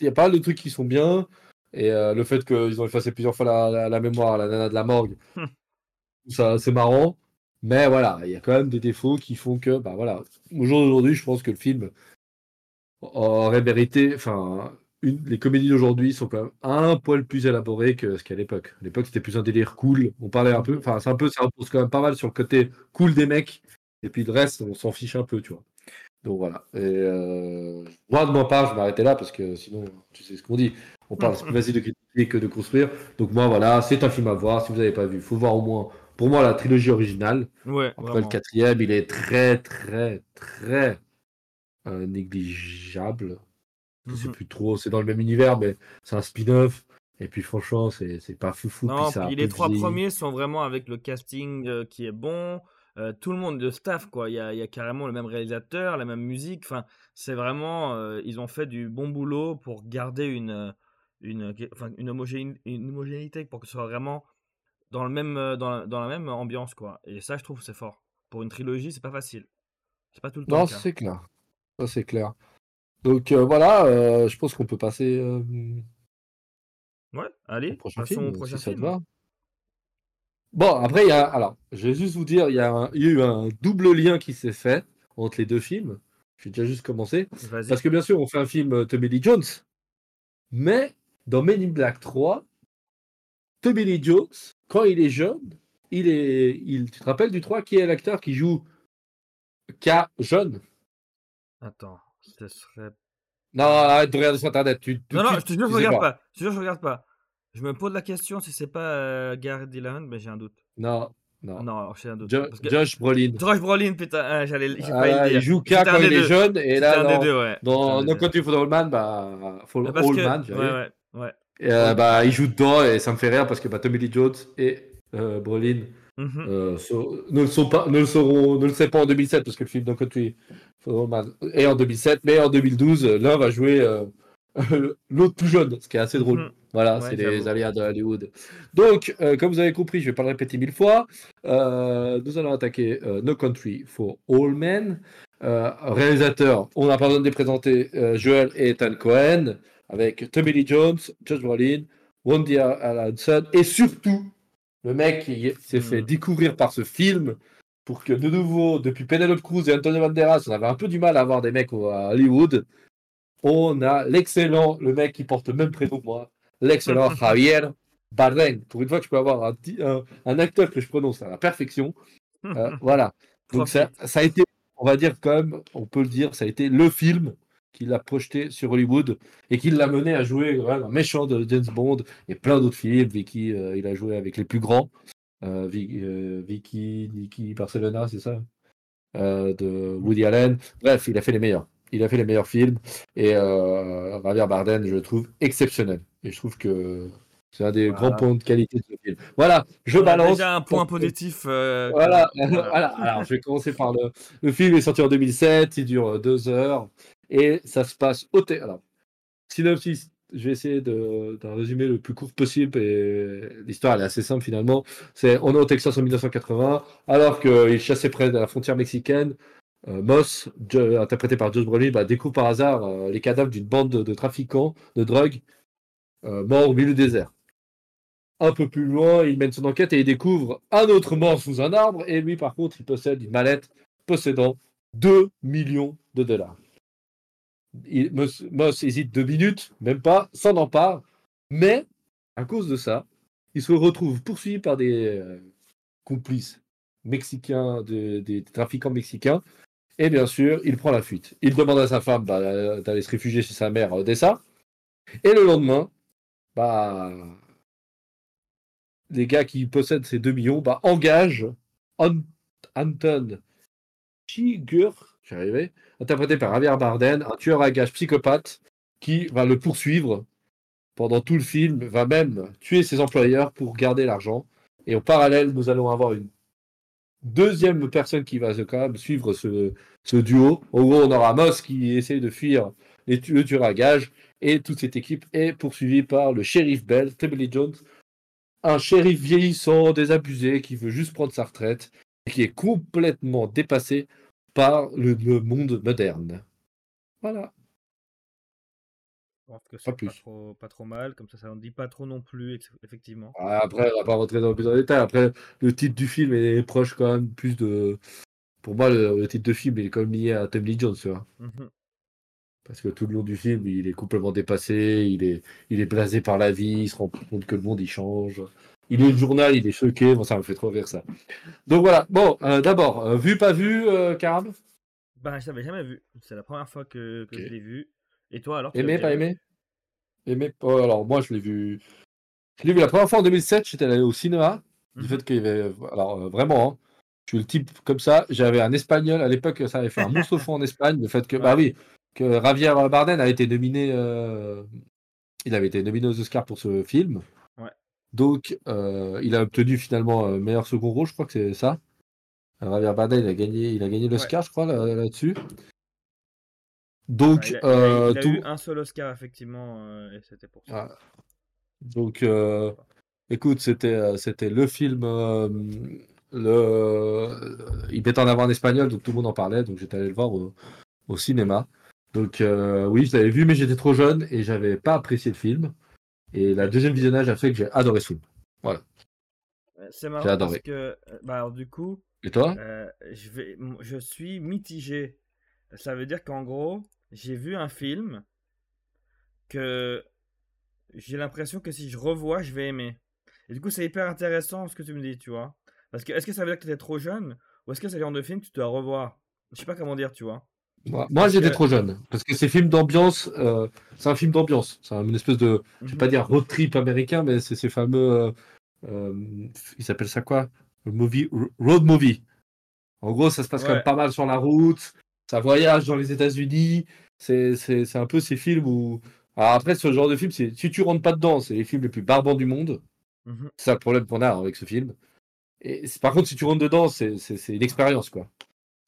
il y a pas mal de trucs qui sont bien. Et euh, le fait qu'ils ont effacé plusieurs fois la, la- la mémoire, la nana de la morgue, ça c'est marrant. Mais voilà, il y a quand même des défauts qui font que, bah voilà, au jour d'aujourd'hui, je pense que le film aurait mérité, enfin, une, les comédies d'aujourd'hui sont quand même un poil plus élaborées que ce qu'à l'époque. À l'époque, c'était plus un délire cool. On parlait un peu, enfin, c'est un peu, ça repose quand même pas mal sur le côté cool des mecs. Et puis le reste, on s'en fiche un peu, tu vois. Donc voilà. Et euh, moi, de ma part, je vais m'arrêter là parce que sinon, tu sais ce qu'on dit. On parle, plus facile de critiquer que de construire. Donc moi, voilà, c'est un film à voir. Si vous n'avez pas vu, il faut voir au moins, pour moi, la trilogie originale. Ouais, Après, vraiment. le quatrième, il est très, très, très euh, négligeable. Je sais Mhm. plus trop. C'est dans le même univers, mais c'est un spin-off. Et puis franchement, c'est pas foufou. Non, puis ça les trois premiers sont vraiment avec le casting euh, qui est bon. euh, tout le monde, le staff, quoi. Il y a, il y a carrément le même réalisateur, la même musique. Enfin, c'est vraiment. euh, ils ont fait du bon boulot pour garder une, une, enfin, une, homogéné- une homogénéité pour que ce soit vraiment dans, le même, dans, la, dans la même ambiance, quoi. Et ça, je trouve c'est fort. Pour une trilogie, c'est pas facile. C'est pas tout le temps. Non, c'est clair. Ça, c'est clair. Donc euh, voilà, euh, je pense qu'on peut passer euh, Ouais, au allez, prochain film, au prochain si ça te va. Bon, après, il y a. Alors, je vais juste vous dire, il y, a un- il y a eu un double lien qui s'est fait entre les deux films. Je vais déjà juste commencer. Vas-y. Parce que bien sûr, on fait un film Tommy Lee Jones. Mais dans Men in Black 3, Tommy Lee Jones, quand il est jeune, il est. Il, tu te rappelles du 3 qui est l'acteur qui joue K jeune? Attends, ce serait. Non, arrête de regarder sur internet. Tu, Non, non, je te jure, je regarde pas. Je te jure, je regarde pas. Je me pose la question si c'est pas euh, Gareth Dillon, mais j'ai un doute. Non, non. Non, j'ai un doute. Jo- Parce que- Josh Brolin. Josh Brolin, putain, ah, j'allais, j'ai Ah, il joue un quand il est jeune et là dans, deux, ouais. Dans No. Country for Old Man, bah, for Ah, parce Old que- Man, ouais, ouais, ouais. Et, euh, bah, il joue dedans et ça me fait rire parce que bah, Tommy Lee Jones et euh, Brolin Mhm. euh, ne, le sont pas, ne le seront, ne le sait pas en 2007 parce que le film No Country for Old Man est en 2007, mais en 2012, euh, l'un va jouer euh, l'autre plus jeune, ce qui est assez drôle. Mhm. Voilà, Ouais, c'est les aléas de Hollywood. Donc, euh, comme vous avez compris, je vais pas le répéter mille fois. nous allons attaquer No Country for All Men. Réalisateur, on n'a pas besoin de les présenter, Joel et Ethan Cohen, avec Tommy Lee Jones, Josh Brolin, Wendy Hudson, et surtout, le mec s'est Hmm. fait découvrir par ce film pour que de nouveau, depuis Penelope Cruz et Antonio Banderas, on avait un peu du mal à avoir des mecs au- à Hollywood. On a l'excellent, le mec qui porte le même prénom que moi, l'excellent Javier Bardem. Pour une fois que je peux avoir un, petit- un- un acteur que je prononce à la perfection. Euh, voilà. Donc ça, ça a été, on va dire quand même, on peut le dire, ça a été le film qui l'a projeté sur Hollywood et qui l'a mené à jouer ouais, un méchant de James Bond et plein d'autres films. Vicky, euh, il a joué avec les plus grands. Euh, euh, Vicky, Nicky Barcelona, c'est ça Euh, De Woody Allen. Bref, il a fait les meilleurs. Il a fait les meilleurs films. Et Javier Bardem, je le trouve exceptionnel. Et je trouve que c'est un des Voilà. grands points de qualité de ce film. Voilà, je On balance. déjà un point positif. euh, voilà, voilà. Alors, je vais commencer par le. Le film est sorti en 2007, il dure deux heures et ça se passe au thé. Alors, synopsis je vais essayer de, d'un résumé le plus court possible. Et l'histoire, est assez simple finalement. C'est, on est au Texas en 1980, alors qu'il chassait près de la frontière mexicaine. Euh, Moss, interprété par Josh Brolin, bah, découvre par hasard euh, les cadavres d'une bande de, de trafiquants de drogue euh, morts au milieu du désert. Un peu plus loin, il mène son enquête et il découvre un autre mort sous un arbre. Et lui, par contre, il possède une mallette possédant 2 millions de dollars. Il- Moss, hésite deux minutes, même pas, s'en empare. Mais, à cause de ça, il se retrouve poursuivi par des euh, complices mexicains, de- des trafiquants mexicains. Et bien sûr, il prend la fuite. Il demande à sa femme bah, d'aller se réfugier chez sa mère Odessa. Et le lendemain, bah, les gars qui possèdent ces 2 millions bah, engagent An- Anton Chigurh, interprété par Javier Bardem, un tueur à gages psychopathe qui va le poursuivre pendant tout le film, va même tuer ses employeurs pour garder l'argent. Et en parallèle, nous allons avoir une deuxième personne qui va quand même suivre ce, duo. En gros, on aura Moss qui essaye de fuir les tu- le tueur à gages et toute cette équipe est poursuivie par le shérif Bell, Lee Jones, un shérif vieillissant, désabusé, qui veut juste prendre sa retraite et qui est complètement dépassé par le, le monde moderne. Voilà. Pas plus. trop, pas trop mal, comme ça, ça en dit pas trop non plus, effectivement. Après, on va pas rentrer dans plus en détail. Après, le titre du film est proche quand même plus de. Pour moi, le, le titre de film il est quand même lié à Tommy Lee Jones, tu vois. Mhm. Parce que tout le long du film, il est complètement dépassé, il est, il est blasé par la vie, il se rend compte que le monde il change. Il lit le journal, il est choqué, bon, ça me fait trop rire ça. Donc voilà, bon, euh, d'abord, euh, vu, pas vu, euh, Karam Ben, je l'avais jamais vu. C'est la première fois que, je l'ai vu. Et toi, alors Aimé, pas aimé Aimé oh, Alors, moi, je l'ai vu. Je l'ai vu la première fois en 2007, j'étais allé au cinéma. Du Mhm. fait qu'il y avait. Alors, euh, vraiment, hein, je suis le type comme ça. J'avais un espagnol à l'époque, ça avait fait un monstre fou en Espagne. Le fait que, bah oui, que Javier Bardem a été nominé. euh, Il avait été nominé aux Oscars pour ce film. Donc, euh, il a obtenu finalement euh, meilleur second rôle, je crois que c'est ça. Javier Bardem, il a gagné, il a gagné l'Oscar, je crois, là- là-dessus. Donc, il a, il a- euh, il a tout- eu un seul Oscar, effectivement, et c'était pour ça. Ah. Donc, écoute, c'était c'était le film. le... Il mettait en avant en espagnol, donc tout le monde en parlait. Donc, j'étais allé le voir au, au cinéma. Donc, oui, je l'avais vu, mais j'étais trop jeune et j'avais pas apprécié le film. Et la deuxième visionnage a fait que j'ai adoré ce film. Euh, C'est marrant adoré. parce que, euh, bah, alors, du coup, Et toi? euh, je, vais, m- je suis mitigé. Ça veut dire qu'en gros, j'ai vu un film que j'ai l'impression que si je revois, je vais aimer. Et du coup, c'est hyper intéressant ce que tu me dis, tu vois. Parce que est-ce que ça veut dire que tu étais trop jeune? Ou est-ce que c'est le genre de film que tu dois revoir? Je sais pas comment dire, tu vois. Moi, j'étais que- trop jeune. Parce que ces films d'ambiance, euh, c'est un film d'ambiance. C'est une espèce de. Je vais Mhm. pas dire road trip américain, mais c'est ces fameux. euh, euh, ils s'appellent ça quoi? Le movie, road movie. En gros, ça se passe quand même pas mal sur la route. Ça voyage dans les États-Unis. C'est un peu ces films où. Alors après, ce genre de film, si tu rentres pas dedans, c'est les films les plus barbants du monde. Mhm. C'est ça le problème qu'on a avec ce film. Et par contre, si tu rentres dedans, c'est une expérience, quoi.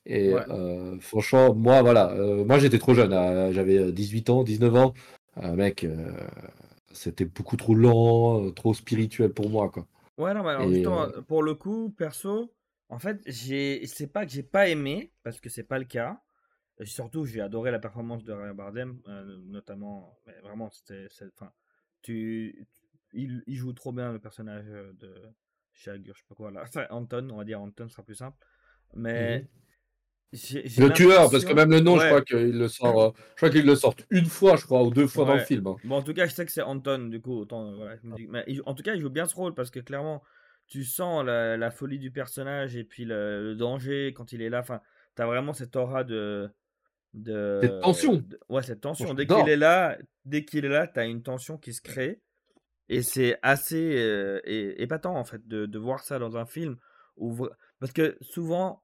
Et Ouais. euh, franchement, moi, voilà, euh, moi j'étais trop jeune, euh, j'avais 18 ans, 19 ans. Euh, mec, euh, c'était beaucoup trop lent, euh, trop spirituel pour moi, quoi. Ouais, non, mais alors Et, justement, euh, pour le coup, perso, en fait, j'ai, c'est pas que j'ai pas aimé, parce que c'est pas le cas. Et surtout, j'ai adoré la performance de Javier Bardem, euh, notamment, mais vraiment, c'était, enfin, tu, il, il joue trop bien le personnage euh, de Shagur, je sais pas quoi là, enfin, Anton, on va dire Anton, ce sera plus simple. Mais Le tueur, parce que même le nom, je Ouais. crois qu'il le sort, euh, je crois qu'il le sort une fois, je crois, ou deux fois dans le film. hein. Bon, en tout cas, je sais que c'est Anton, du coup, autant, euh, voilà, je mais en tout cas, il joue bien ce rôle parce que clairement, tu sens la, la folie du personnage et puis le, le danger quand il est là. Enfin, t'as vraiment cette aura de. de Cette tension. de- ouais, cette tension. Dès qu'il est là, dès qu'il est là, t'as une tension qui se crée. Et c'est assez euh, épatant, en fait, de, de voir ça dans un film. Où, parce que souvent,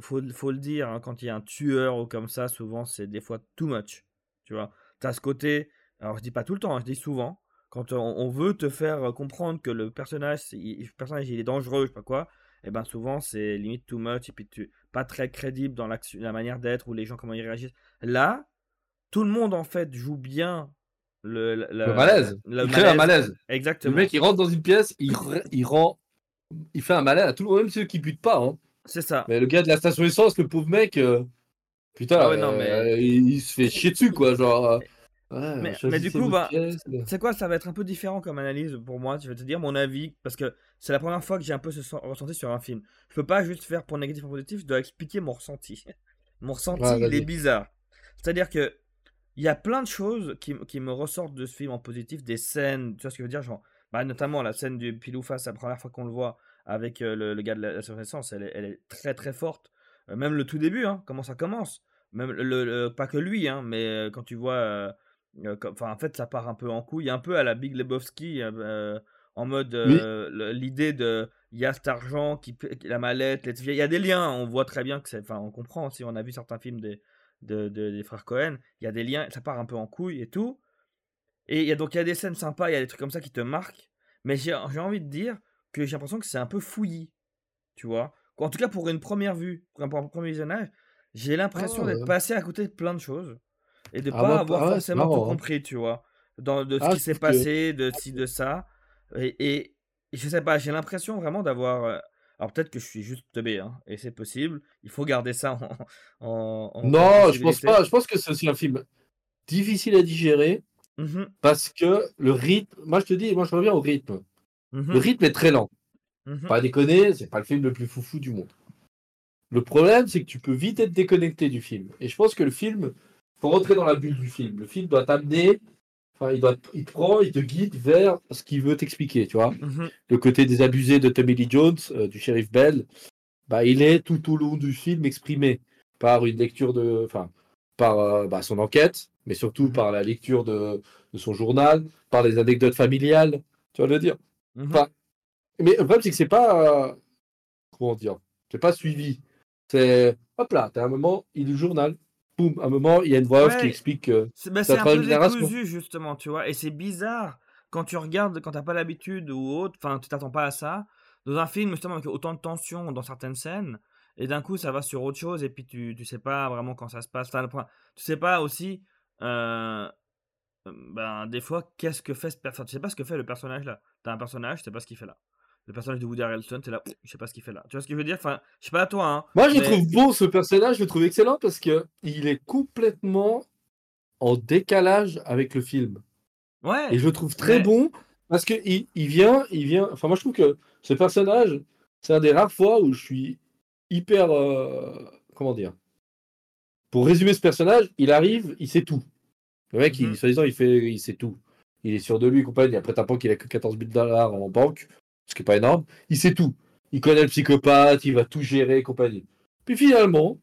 faut, faut le dire, hein, quand il y a un tueur ou comme ça, souvent, c'est des fois too much. Tu vois, t'as ce côté. Alors, je dis pas tout le temps, hein, je dis souvent. Quand on, on veut te faire comprendre que le personnage, il, le personnage il est dangereux, je sais pas quoi, et ben souvent c'est limite too much et puis tu pas très crédible dans la manière d'être ou les gens comment ils réagissent. Là, tout le monde en fait joue bien le, le malaise. il crée un malaise. Exactement. Le mec, il rentre dans une pièce, il, il rend. Il fait un malaise à tout le monde, même ceux qui butent pas. Hein. C'est ça. Mais le gars de la station essence, le pauvre mec, euh, putain, ah non, mais... Euh, il, se fait chier dessus, quoi. Genre. Euh, mais, du coup, bah, c'est quoi Ça va être un peu différent comme analyse pour moi. Je vais te dire mon avis parce que c'est la première fois que j'ai un peu ce ressenti sur un film. Je peux pas juste faire pour négatif ou positif, je dois expliquer mon ressenti. mon ressenti, il est bizarre. C'est-à-dire que il y a plein de choses qui, qui, me ressortent de ce film en positif, des scènes, tu vois ce que je veux dire genre, bah, Notamment la scène du pilou face, la première fois qu'on le voit avec euh, le, gars de la, surnaissance, elle, elle, est très très forte. Euh, même le tout début, hein, comment ça commence? Même le, pas que lui, hein, mais euh, quand tu vois. Enfin, en fait, ça part un peu en couille, un peu à la Big Lebowski, en mode l'idée de il y a cet argent, qui, la mallette, il y a des liens, on voit très bien que c'est. Enfin, on comprend si on a vu certains films des, de, des frères Cohen, il y a des liens, ça part un peu en couille et tout. Et il y a donc il y a des scènes sympas, il y a des trucs comme ça qui te marquent, mais j'ai envie de dire que j'ai l'impression que c'est un peu fouillis, tu vois? En tout cas pour une première vue, pour un premier visionnage, j'ai l'impression d'être passé à côté de plein de choses et de ah pas avoir ah forcément tout hein. compris, tu vois, dans, de ce ah, qui s'est passé, de ci, de ça. Et, et, je sais pas, j'ai l'impression vraiment d'avoir euh, alors peut-être que je suis juste teubé, hein, et c'est possible. Il faut garder ça en. non, je pense pas. Je pense que c'est aussi un film difficile à digérer mmh parce que le rythme. Moi, je te dis, moi, je reviens au rythme. Mmh le rythme est très lent. Mmh pas déconner, c'est pas le film le plus foufou du monde. Le problème, c'est que tu peux vite être déconnecté du film. Et je pense que le film, faut rentrer dans la bulle du film. Le film doit t'amener il, doit, il te prend, il te guide vers ce qu'il veut t'expliquer, tu vois. Mhm. Le côté des abusés de Tommy Lee Jones, euh, du shérif Bell, bah, il est tout au long du film exprimé par une lecture de. Enfin, par euh, bah, son enquête, mais surtout mhm. par la lecture de, son journal, par les anecdotes familiales, tu vas le dire. Mhm. mais le problème, c'est que c'est pas. Euh, comment dire C'est pas suivi. C'est. Hop là, t'as un moment, il est le journal, boum, à un moment, il y a une voix off qui explique que c'est bah, un peu décousu, justement, tu vois. Et c'est bizarre quand tu regardes, quand t'as pas l'habitude ou autre, enfin, tu t'attends pas à ça. Dans un film, justement, avec autant de tension dans certaines scènes, et d'un coup, ça va sur autre chose, et puis tu, tu sais pas vraiment quand ça se passe. Enfin, tu sais pas aussi, euh, ben, des fois, qu'est-ce que fait ce personnage. Tu sais pas ce que fait le personnage là. T'as un personnage, tu sais pas ce qu'il fait là le personnage de Woody Harrelson, t'es là, je sais pas ce qu'il fait là. Tu vois ce que je veux dire? Enfin, je sais pas à toi. Hein, Moi, je trouve beau ce personnage, je le trouve excellent parce que il est complètement en décalage avec le film. Ouais. Et je le trouve très bon parce que il, vient, il vient. Enfin, moi, je trouve que ce personnage, c'est un des rares fois où je suis hyper. Euh, comment dire? Pour résumer ce personnage, il arrive, il sait tout. Le mec, il, mhm. soi-disant, il fait, il sait tout. Il est sûr de lui, compagnie. Après, pas qu'il a que 14 000 dollars en banque ce qui n'est pas énorme, il sait tout. Il connaît le psychopathe, il va tout gérer compagnie. Puis finalement,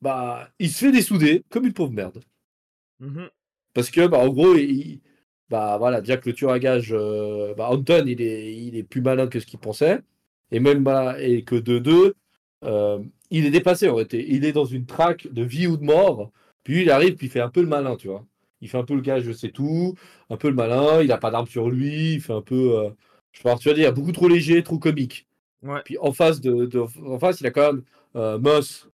bah, il se fait dessouder comme une pauvre merde. Mhm. Parce que, bah, en gros, il, bah, voilà, déjà que le tueur à gage, euh, bah, Anton, il est, il est plus malin que ce qu'il pensait. Et même, bah, et que de deux, euh, il est dépassé en réalité. Il est dans une traque de vie ou de mort. Puis il arrive, puis il fait un peu le malin, tu vois. Il fait un peu le gars, je sais tout, un peu le malin, il n'a pas d'arme sur lui, il fait un peu. Euh, je pense, tu vas dire, beaucoup trop léger, trop comique. Puis en face, de, en face, il a quand même euh, Moss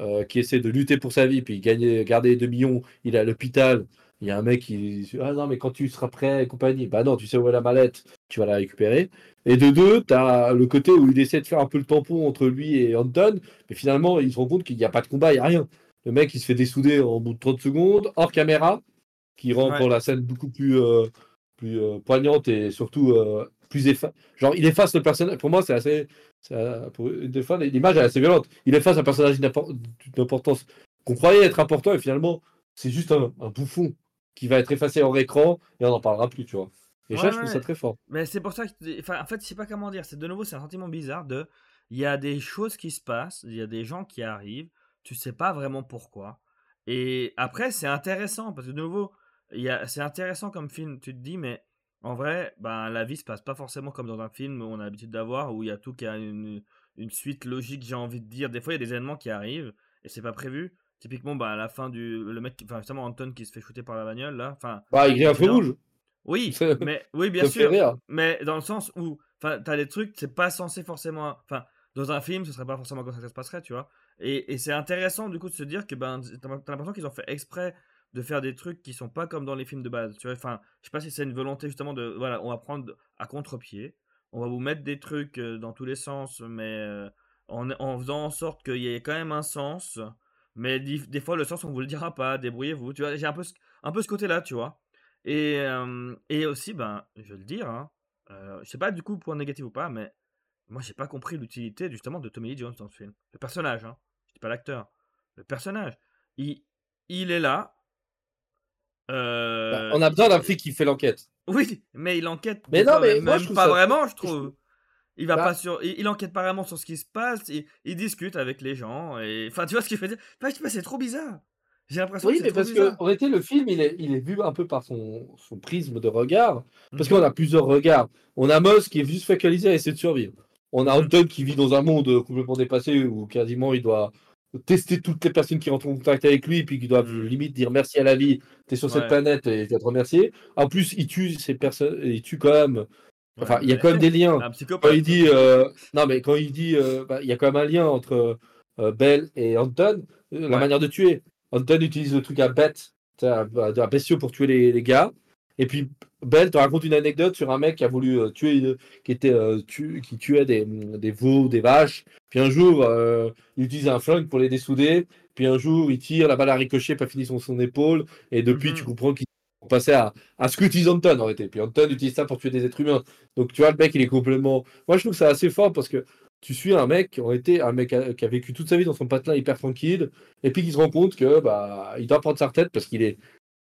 euh, qui essaie de lutter pour sa vie, puis gagner, garder 2 millions, il est à l'hôpital. Il y a un mec qui Ah non, mais quand tu seras prêt et compagnie, bah non, tu sais où est la mallette, tu vas la récupérer. Et de deux, tu as le côté où il essaie de faire un peu le tampon entre lui et Anton, mais finalement, il se rend compte qu'il n'y a pas de combat, il n'y a rien. Le mec, il se fait dessouder en bout de 30 secondes, hors caméra, qui rend pour la scène beaucoup plus, euh, plus poignante et surtout Genre, il efface le personnage. Pour moi, c'est assez. Pour une fois, l'image est assez violente. Il efface un personnage d'une importance qu'on croyait être important et finalement, c'est juste un, bouffon qui va être effacé en écran et on n'en parlera plus, tu vois. Et ça, je trouve ça très fort. Mais c'est pour ça que. Enfin, en fait, je sais pas comment dire. C'est de nouveau, c'est un sentiment bizarre de. Il y a des choses qui se passent, il y a des gens qui arrivent, tu sais pas vraiment pourquoi. Et après, c'est intéressant parce que de nouveau, c'est intéressant comme film. Tu te dis, mais en vrai, ben, la vie se passe pas forcément comme dans un film où on a l'habitude d'avoir, où il y a tout qui a une, suite logique, j'ai envie de dire. Des fois, il y a des événements qui arrivent et c'est pas prévu. Typiquement, ben, à la fin du. Le mec, enfin, justement, Anton qui se fait shooter par la bagnole, là. Enfin, bah, il y a un feu rouge. Oui, mais, oui, bien sûr. Mais dans le sens où, enfin, t'as des trucs, c'est pas censé forcément. Enfin, dans un film, ce serait pas forcément comme ça que ça se passerait, tu vois. Et, et c'est intéressant, du coup, de se dire que, ben, t'as l'impression qu'ils ont fait exprès de faire des trucs qui sont pas comme dans les films de base. Tu vois, enfin, je sais pas si c'est une volonté justement de, voilà, on va prendre à contre-pied, on va vous mettre des trucs euh, dans tous les sens, mais euh, en, en faisant en sorte qu'il y ait quand même un sens. Mais des, fois, le sens, on vous le dira pas, débrouillez-vous. Tu vois, j'ai un peu, un peu ce côté-là, tu vois. Et, euh, et aussi, ben, je vais le dire, hein, je sais pas du coup point négatif ou pas, mais moi, j'ai pas compris l'utilité justement de Tommy Lee Jones dans ce film. Le personnage, hein. Je dis pas l'acteur. Le personnage. Il, il est là. Bah, on a besoin d'un flic qui fait l'enquête. Oui, mais il enquête. Mais non, mais même pas vraiment, je trouve. Il va bah pas sur, il, enquête pas vraiment sur ce qui se passe. Il, discute avec les gens et, enfin, tu vois ce qu'il fait dire? c'est trop bizarre. J'ai l'impression. Oui, mais parce que en réalité, le film, il est, il est vu un peu par son, son prisme de regard, parce mhm. qu'on a plusieurs regards. On a Moss qui est juste focalisé à essayer de survivre. On a Anton qui vit dans un monde complètement dépassé où quasiment il doit tester toutes les personnes qui rentrent en contact avec lui, puis qui doivent mm. limite dire merci à la vie, tu es sur cette planète et tu te remercier. En plus, il tue ces personnes, il tue quand même. Enfin, il y a quand même des liens. Quand il dit, euh, non mais quand il dit, euh, bah, il y a quand même un lien entre euh, Belle et Anton, la manière de tuer. Anton utilise le truc à bête, à, à bestiaux pour tuer les, les gars. Et puis Belle te raconte une anecdote sur un mec qui a voulu euh, tuer, euh, qui était euh, qui tuait des, des, veaux, des vaches. Puis un jour, il utilise un flingue pour les dessouder. Puis un jour, il tire, la balle a ricoché, pas fini sur son épaule. Et depuis, mhm. tu comprends qu'il passait à, à ce qu'utilise Anton en réalité. Puis Anton utilise ça pour tuer des êtres humains. Donc tu vois, le mec, il est complètement. Moi, je trouve ça assez fort parce que tu suis un mec qui aurait été un mec qui a vécu toute sa vie dans son patelin hyper tranquille, et puis qui se rend compte que bah il doit prendre sa retraite parce qu'il est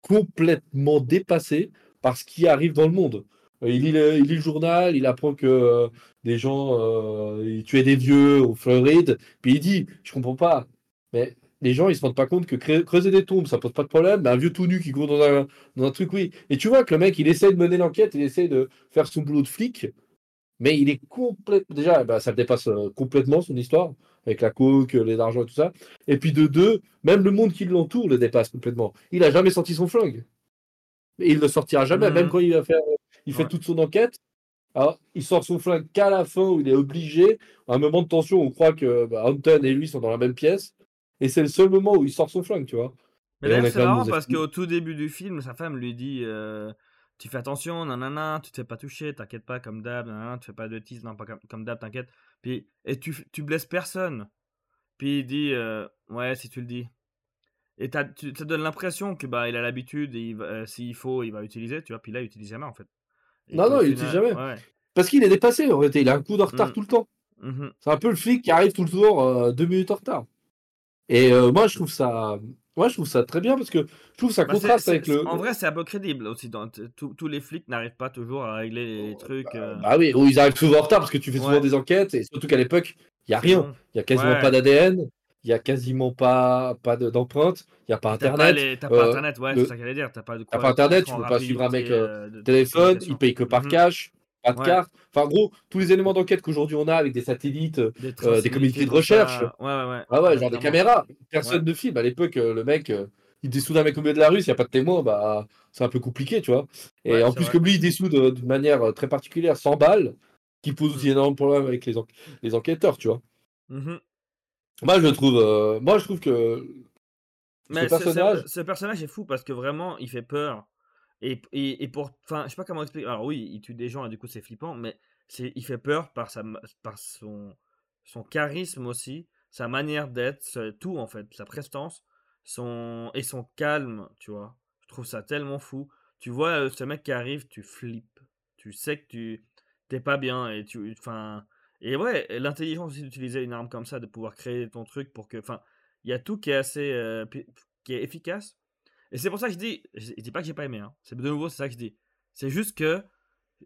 complètement dépassé par ce qui arrive dans le monde. Euh, il lit le, le journal, il apprend que euh, des gens euh, tuaient des vieux au Floride, puis il dit Je comprends pas, mais les gens ils se rendent pas compte que creuser des tombes ça pose pas de problème, mais un vieux tout nu qui court dans un, dans un truc, oui. Et tu vois que le mec il essaie de mener l'enquête, il essaie de faire son boulot de flic, mais il est complètement. Déjà, bah, ça dépasse complètement son histoire, avec la coke, les argents et tout ça. Et puis de deux, même le monde qui l'entoure le dépasse complètement. Il a jamais senti son flingue. Et il ne sortira jamais, même mmh. quand il va faire, il fait toute son enquête. Alors, il sort son flingue qu'à la fin où il est obligé. À un moment de tension, on croit que bah, Anton et lui sont dans la même pièce. Et c'est le seul moment où il sort son flingue, tu vois. Mais c'est marrant parce qu'au tout début du film, sa femme lui dit euh, Tu fais attention, nanana, tu te fais pas toucher, t'inquiète pas, comme d'hab, nanana, tu fais pas de tease, non, pas comme, d'hab, t'inquiète. Puis, et tu, tu blesses personne. Puis il dit euh, Ouais, si tu le dis. Et ça te donne l'impression que bah il a l'habitude et euh, s'il faut, il va utiliser, tu vois. Puis là, il utilise jamais en fait. non, non, il utilise jamais. Parce qu'il est dépassé en fait. Il a un coup de retard mmh. tout le temps. Mmh c'est un peu le flic qui arrive tout le tour euh, deux minutes en retard. Et euh, moi, je trouve ça. Moi, je trouve ça très bien parce que je trouve ça bah, contraste avec le. En vrai, c'est un peu crédible aussi. Dans... Tous les flics n'arrivent pas toujours à régler les oh, trucs. Bah, bah, oui, ou ils arrivent souvent en retard parce que tu fais souvent des enquêtes et surtout qu'à l'époque, il n'y a rien. Il n'y a quasiment pas d'ADN il n'y a quasiment pas, pas d'empreinte, il n'y a pas Internet. T'as pas, pas, euh, Internet, ouais, c'est ça qu'elle allait dire. T'as pas, de quoi, pas Internet, tu peux pas suivre un mec euh, euh téléphone, il paye que par mhm. cash, pas de carte. Enfin, en gros, tous les éléments d'enquête qu'aujourd'hui on a avec des satellites, des, euh, des communautés de recherche, ouais, ouais, ouais. Ah ouais, genre des caméras, personne ne filme. À l'époque, le mec, il dessoude un mec au milieu de la rue, s'il n'y a pas de témoin, bah, c'est un peu compliqué, tu vois. Et en plus, que lui, il dessoude d'une manière très particulière, sans balles, qui pose aussi énormément de problèmes avec les, les enquêteurs, tu vois. Moi, je trouve, euh, moi, je trouve que Mais ce personnage. Ce personnage est fou parce que vraiment, il fait peur. Et, et, et pour. Enfin, je sais pas comment expliquer. Alors, oui, il tue des gens et du coup, c'est flippant, mais c'est, il fait peur par, sa, par son, son charisme aussi, sa manière d'être, tout en fait, sa prestance son, et son calme, tu vois. Je trouve ça tellement fou. Tu vois euh, ce mec qui arrive, tu flippes. Tu sais que tu t'es pas bien et tu. Enfin et ouais, l'intelligence aussi d'utiliser une arme comme ça, de pouvoir créer ton truc pour que. Enfin, il y a tout qui est assez. Euh, qui est efficace. Et c'est pour ça que je dis. Je, dis pas que j'ai pas aimé. Hein. C'est de nouveau, c'est ça que je dis. C'est juste que.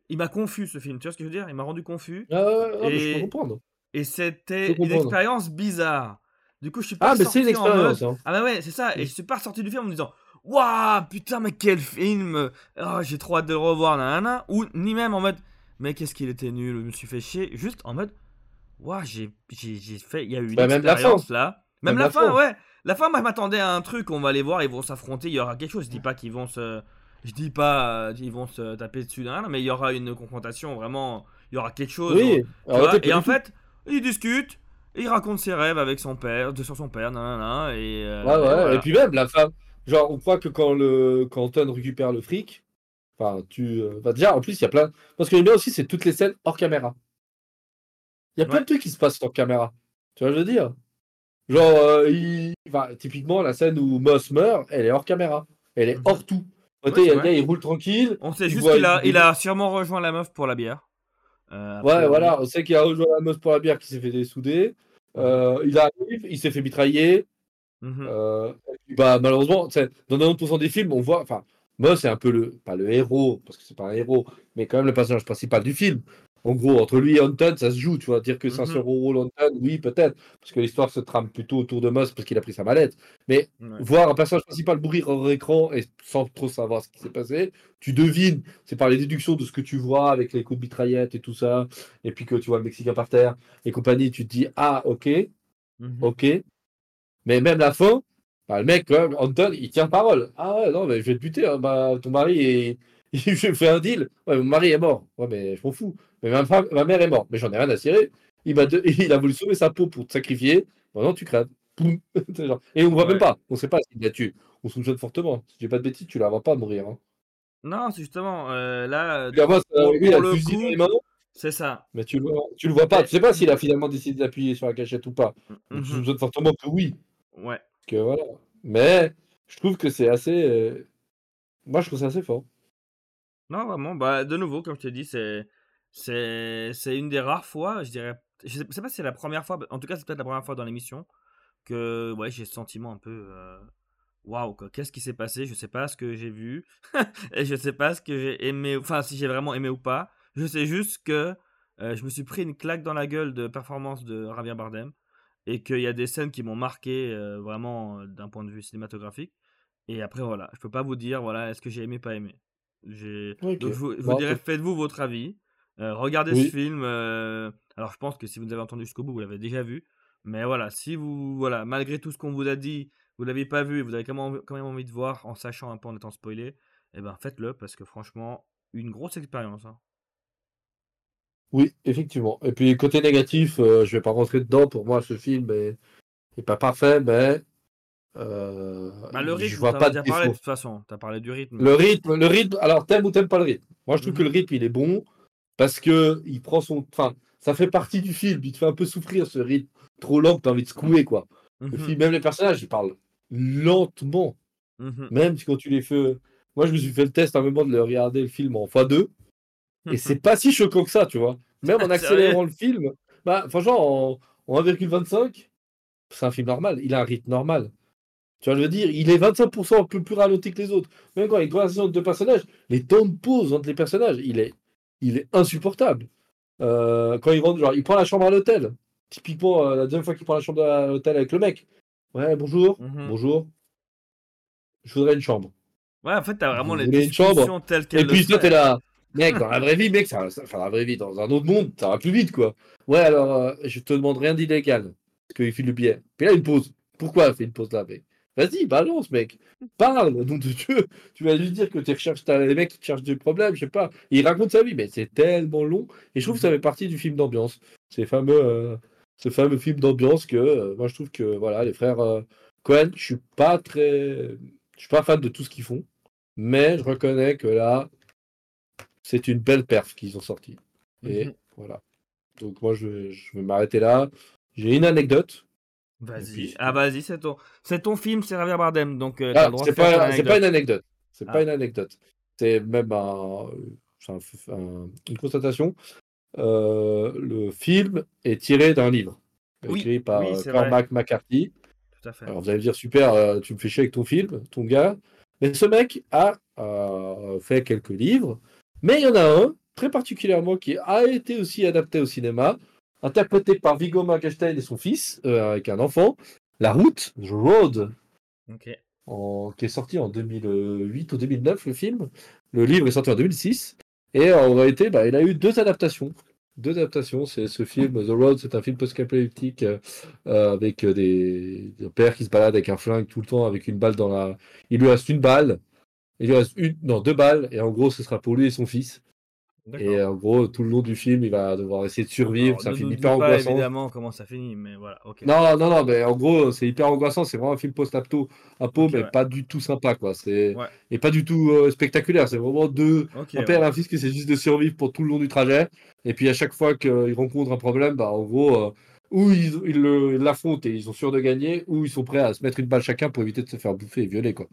Il m'a confus ce film. Tu vois ce que je veux dire? Il m'a rendu confus. Ah, et, je peux comprendre. Et c'était une expérience bizarre. Du coup, je suis pas Ah, mais c'est une expérience. Hein. Ah, bah ouais, c'est ça. Et je suis pas sorti du film en me disant. Waouh, putain, mais quel film oh, J'ai trop hâte de le revoir, nanana. Ou ni même en mode mais qu'est-ce qu'il était nul, je me suis fait chier, juste en mode, waouh, j'ai fait, il y a eu une bah, expérience là. Même, la, fin, ouais. La fin, moi, je m'attendais à un truc, on va les voir, ils vont s'affronter, il y aura quelque chose. Je dis pas qu'ils vont se, je dis pas, ils vont se taper dessus d'un, mais il y aura une confrontation, vraiment, il y aura quelque chose. Oui. et en fait, ils discutent. Il raconte ses rêves avec son père, de sur son père, nanana, et. Euh, ouais, ouais. Et, puis même la femme, genre, on croit que quand le quand Anton récupère le fric, enfin, tu euh, bah, déjà en plus il y a plein. Parce que j'aime bien aussi, c'est toutes les scènes hors caméra. Il y a plein de trucs qui se passent hors caméra. Tu vois, ce que je veux dire? Genre, euh, il... enfin, typiquement la scène où Moss meurt, elle est hors caméra, elle est Mhm. hors tout. Ouais, Côté, il il roule tranquille. On sait juste qu'il a, il- a sûrement rejoint la meuf pour la bière. Euh, Ouais, voilà, on sait qu'il a rejoint la meuf pour la bière qui s'est fait dessouder. Euh, il arrive, il s'est fait mitrailler. Mhm. Euh, bah, malheureusement, dans 90% des films, on voit. Enfin, Moss c'est un peu le. Pas le héros, parce que c'est pas un héros, mais quand même le personnage principal du film. En gros, entre lui et Anton, ça se joue, tu vois. Dire que c'est un Mhm. second rôle Anton, oui, peut-être. Parce que l'histoire se trame plutôt autour de Moss parce qu'il a pris sa mallette. Mais Ouais. voir un personnage principal mourir hors écran et sans trop savoir ce qui s'est passé, tu devines, c'est par les déductions de ce que tu vois avec les coups de mitraillette et tout ça, et puis que tu vois le Mexicain par terre et compagnie, tu te dis, ah, ok, Mhm. ok. Mais même la fin, bah, le mec, quand même, Anton, il tient parole. Ah ouais, non, mais je vais te buter, hein, bah, ton mari est. je fais un deal. Ouais, mon mari est mort. Ouais, mais je m'en fous. Mais ma, femme- ma mère est morte. Mais j'en ai rien à cirer. Il, de- il a voulu sauver sa peau pour te sacrifier. Maintenant, tu crèves. Poum. Et on voit Ouais. même pas. On sait pas s'il l'a tué. On soupçonne fortement. Si j'ai pas de bêtises, tu la vois pas mourir. Hein. Non, c'est justement, euh, là, Tu la vois, pour- lui, il a pour le coup- c'est ça. mais tu le vois, tu le vois pas. Tu sais pas s'il a finalement décidé d'appuyer sur la cachette ou pas. Mhm. Tu soupçonnes fortement que oui. Ouais. Que voilà. Mais je trouve que c'est assez. euh, Moi, je trouve ça assez fort. Non, vraiment, bah, de nouveau, comme je t'ai dit, c'est, c'est, une des rares fois, je dirais, je sais, pas si c'est la première fois, en tout cas, c'est peut-être la première fois dans l'émission que, ouais, j'ai ce sentiment un peu, euh, waouh, qu'est-ce qui s'est passé? Je sais pas ce que j'ai vu, et je sais pas ce que j'ai aimé, enfin, si j'ai vraiment aimé ou pas. Je sais juste que euh, je me suis pris une claque dans la gueule de performance de Javier Bardem, et qu'il y a des scènes qui m'ont marqué euh, vraiment euh, d'un point de vue cinématographique. Et après, voilà, je peux pas vous dire, voilà, est-ce que j'ai aimé, pas aimé. Donc, je vous, je vous Bon, dirais, faites-vous votre avis. Euh, regardez Oui. ce film. euh, Alors, je pense que si vous avez entendu jusqu'au bout, vous l'avez déjà vu. Mais voilà, si vous, voilà, malgré tout ce qu'on vous a dit, vous l'avez pas vu et vous avez quand même, envie- quand même envie de voir en sachant un peu en étant spoilé, eh ben faites-le parce que franchement, une grosse expérience. hein. Oui, effectivement. Et puis, côté négatif, euh, je vais pas rentrer dedans. Pour moi, ce film est, est pas parfait, mais. euh, Bah, le je rythme, vois t'en pas as de parlé de toute façon. T'as parlé du rythme. Le rythme, le rythme. Alors, t'aimes ou t'aimes pas le rythme? Moi, je trouve que Mhm. le rythme, il est bon parce que il prend son. Enfin, ça fait partie du film. Il te fait un peu souffrir ce rythme trop lent que t'as envie de secouer, quoi. Le Mhm, film, même les personnages, ils parlent lentement. mhm. Même quand tu les fais. Moi, je me suis fait le test à un moment de le regarder le film en x2. Et c'est pas si choquant que ça, tu vois. Même en accélérant le film, bah, franchement, en, en 1,25, c'est un film normal. Il a un rythme normal. Tu vois, je veux dire, il est 25% un peu plus ralenti que les autres. Même quand il y a une conversation entre deux personnages, les temps de pause entre les personnages, il est, il est insupportable. Euh, quand il rentre, genre, il prend la chambre à l'hôtel. Typiquement, euh, la deuxième fois qu'il prend la chambre à l'hôtel avec le mec. Ouais, bonjour. Mhm. Bonjour. Je voudrais une chambre. Ouais, en fait, t'as vraiment Vous les discussions telles qu'elles Et puis toi, t'es là, mec, dans la vraie vie, mec, ça, ça- enfin, la vraie vie, dans un autre monde, ça va plus vite, quoi. Ouais, alors, euh, je te demande rien d'illégal, parce qu'il file le billet. Puis là, une pause. Pourquoi elle fait une pause là, mec? Vas-y, balance, mec. Parle, nom de Dieu. Tu vas juste dire que tu recherches, les mecs qui cherchent des problèmes, je sais pas. Il raconte sa vie, mais c'est tellement long. Et je trouve que ça fait partie du film d'ambiance. Ces fameux, euh, ce fameux film d'ambiance que, euh, moi, je trouve que, voilà, les frères euh, Cohen, je suis pas très, je suis pas fan de tout ce qu'ils font. Mais je reconnais que là, c'est une belle perf qu'ils ont sorti. Et Mhm. voilà. Donc moi, je, vais- je vais m'arrêter là. J'ai une anecdote. Vas-y. puis- Ah, vas-y, c'est ton... film, c'est Javier Bardem. Donc, euh, Ah, c'est pas, une anecdote. C'est Ah. pas une anecdote. C'est même un, c'est un- un- une constatation. Euh, le film est tiré d'un livre Oui, écrit par oui, euh, Cormac McCarthy. Tout à fait. Alors vous allez me dire super, euh, tu me fais chier avec ton film, ton gars. Mais ce mec a fait quelques livres, mais il y en a un très particulièrement qui a été aussi adapté au cinéma, interprété par Viggo Mortensen et son fils, euh, avec un enfant, La Route, The Road, en- qui est sorti en 2008 ou 2009 le film. Le livre est sorti en 2006 et en réalité, bah, il a eu deux adaptations. Deux adaptations, c'est ce film The Road, c'est un film post-apocalyptique euh, euh, avec euh, des, des pères qui se baladent avec un flingue tout le temps, avec une balle dans la. Il lui reste une balle, il lui reste une, non deux balles, et en gros, ce sera pour lui et son fils. Et en gros, tout le long du film, il va devoir essayer de survivre. C'est un film hyper pas évidemment comment ça finit, mais voilà. Non, non, non, mais en gros, c'est hyper angoissant. C'est vraiment un film post-apo, mais pas du tout sympa, quoi. C'est et pas du tout euh, spectaculaire. C'est vraiment deux un père et un fils qui essaient juste de survivre pour tout le long du trajet. Et puis à chaque fois qu'ils rencontrent un problème, bah en gros, euh, ou ils l'affrontent et ils sont sûrs de gagner, ou ils sont prêts à se mettre une balle chacun pour éviter de se faire bouffer et violer, quoi.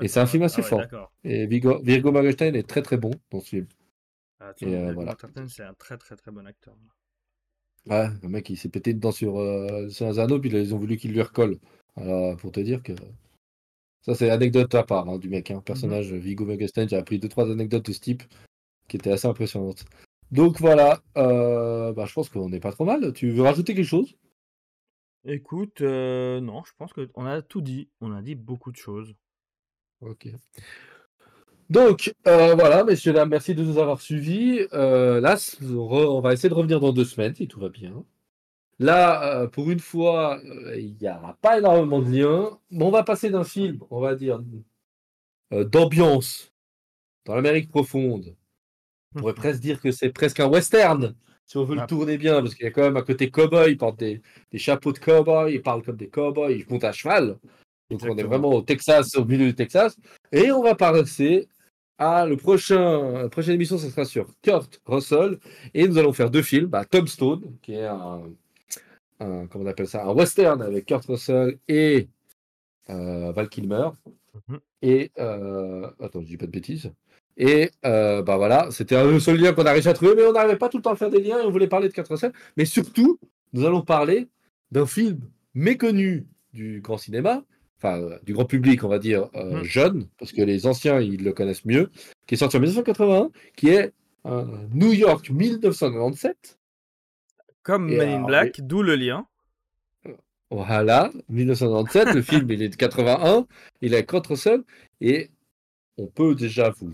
Et c'est un film assez ah fort. Et Virgo, Virgo est très très bon dans ce film. Ah, et voilà. c'est un très très très bon acteur. Ouais, le mec il s'est pété dedans sur, euh, sur un anneau, puis ils ont voulu qu'il lui recolle. Alors, pour te dire que. Ça, c'est anecdote à part hein, du mec. Hein. Personnage Vigo Morgenstern, j'ai appris deux trois anecdotes de ce type qui étaient assez impressionnantes. Donc voilà, euh, bah, je pense qu'on n'est pas trop mal. Tu veux rajouter quelque chose? Écoute, euh, non, je pense qu'on a tout dit. On a dit beaucoup de choses. Ok. Donc, euh, voilà, messieurs, dames, merci de nous avoir suivis. Euh, là, on va essayer de revenir dans deux semaines, si tout va bien. Là, euh, pour une fois, il n'y aura pas énormément de liens. Mais on va passer d'un film, on va dire, d'ambiance dans l'Amérique profonde. On pourrait presque dire que c'est presque un western, si on veut le ah. tourner bien, parce qu'il y a quand même un côté cowboy, il porte des, chapeaux de cowboy, il parle comme des cowboys, il monte à cheval. Donc on est vraiment au Texas, au milieu du Texas. Et on va passer à le prochain, la prochaine émission, ce sera sur Kurt Russell. Et nous allons faire deux films. Bah, Tombstone, qui est un, comment on appelle ça, un western avec Kurt Russell et euh, Val Kilmer. Mhm. Et euh, attends, je dis pas de bêtises. Et euh, bah voilà, c'était un seul lien qu'on a réussi à trouver, mais on n'arrivait pas tout le temps à faire des liens et on voulait parler de Kurt Russell. Mais surtout, nous allons parler d'un film méconnu du grand cinéma, enfin euh, du grand public, on va dire, euh, mmh. jeune, parce que les anciens, ils le connaissent mieux, qui est sorti en 1981, qui est New York 1997. Comme Men in Black, d'où le lien. Voilà, 1997, le film il est de 81, il est contre seul, et on peut déjà vous,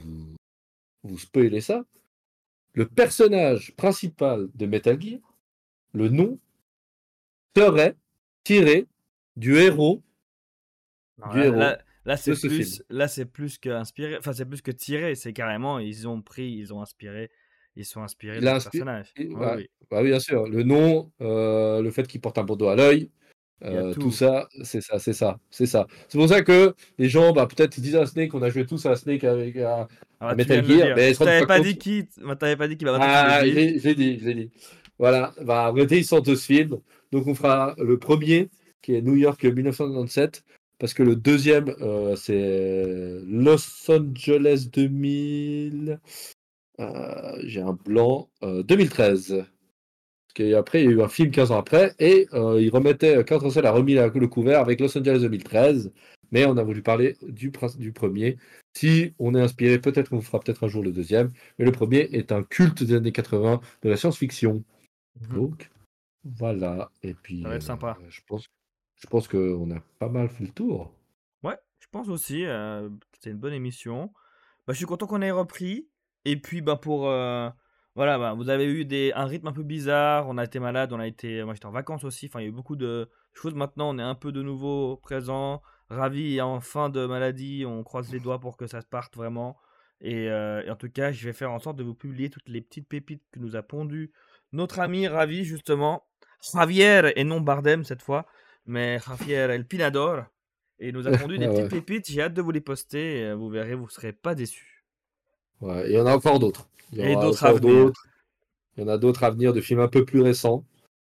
vous spoiler ça. Le personnage principal de Metal Gear, le nom, serait tiré du héros Là, c'est plus, là, c'est plus que inspiré. Enfin, c'est plus que tiré. C'est carrément, ils ont pris, ils ont inspiré, ils sont inspirés du personnage. Bah, oui. Bah, oui, bien sûr. Le nom, euh, le fait qu'il porte un bandeau à l'œil, euh, tout. ça, c'est ça, c'est ça, c'est ça. C'est pour ça que les gens, bah, peut-être ils disent à Snake, on a joué tous à Snake avec à, ah, Metal Gear. Mais t'avais pas, dit qui, t'avais pas dit qui va. Ah, j'ai dit, j'ai dit. Voilà, bah, en réalité, ils sont deux films. Donc, on fera le premier, qui est New York 1997 parce que le deuxième, euh, c'est Los Angeles 2000. Euh, j'ai un blanc. 2013. Euh, parce qu'après, il y a eu un film 15 ans après, et il remettait, Kurt Russell a remis le couvert avec Los Angeles 2013, mais on a voulu parler du, du premier. Si on est inspiré, peut-être qu'on fera peut-être un jour le deuxième, mais le premier est un culte des années 80 de la science-fiction. Mhm. Donc, voilà. Et puis, ça va être sympa. je pense je pense qu'on a pas mal fait le tour. Ouais, je pense aussi. Euh, C'était une bonne émission. Bah, je suis content qu'on ait repris. Et puis, bah, pour. Euh, voilà, bah, vous avez eu des, un rythme un peu bizarre. On a été malade, on a été. Moi, j'étais en vacances aussi. Enfin, il y a eu beaucoup de choses. Maintenant, on est un peu de nouveau présent. Ravi en fin de maladie. On croise les doigts pour que ça se parte vraiment. Et, euh, et, en tout cas, je vais faire en sorte de vous publier toutes les petites pépites que nous a pondues notre ami Ravi, justement. Javier et non Bardem cette fois mais Javier El Pinador. Et il nous a pondu des petites pépites. J'ai hâte de vous les poster. vous verrez, vous ne serez pas déçus. Ouais, il y en a encore d'autres. Et d'autres à venir. Il y en a d'autres à venir de films un peu plus récents.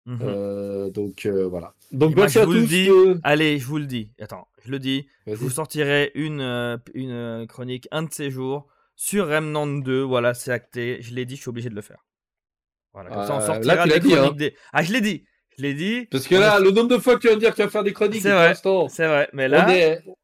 Mhm. Euh, donc euh, voilà. Donc merci à tous. Dis, Allez, je vous le dis. Attends, je le dis. Je vous sortirai une, euh, une chronique un de ces jours sur Remnant 2. Voilà, c'est acté. Je l'ai dit, je suis obligé de le faire. Voilà, comme ça on sortira là, dit, hein. Ah, je l'ai dit. Je l'ai dit. Parce que là, le nombre de fois que tu vas me dire que tu vas faire des chroniques, c'est vrai. C'est vrai. Mais là,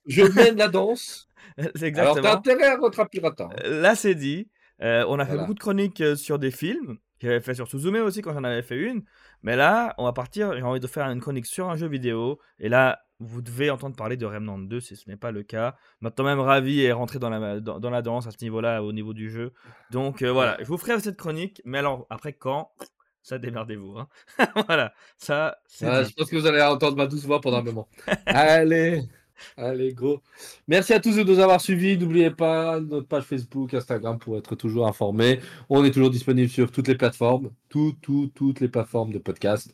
je mène la danse. c'est exactement. Alors, t'as intérêt à votre pirata. Euh, là, c'est dit. Euh, on a fait beaucoup de chroniques euh, sur des films. J'avais fait sur Suzume aussi quand j'en avais fait une. Mais là, on va partir. J'ai envie de faire une chronique sur un jeu vidéo. Et là, vous devez entendre parler de Remnant 2 si ce n'est pas le cas. Maintenant, même Ravi est rentré dans la, dans, la danse à ce niveau-là, au niveau du jeu. Donc voilà, je vous ferai cette chronique. Mais alors, après, quand? Ça démerdez-vous. Hein. voilà, ça. je pense que vous allez entendre ma douce voix pendant un moment. Allez. Allez, gros. Merci à tous de nous avoir suivis. N'oubliez pas notre page Facebook, Instagram pour être toujours informé. On est toujours disponible sur toutes les plateformes, tout, tout, toutes les plateformes de podcast.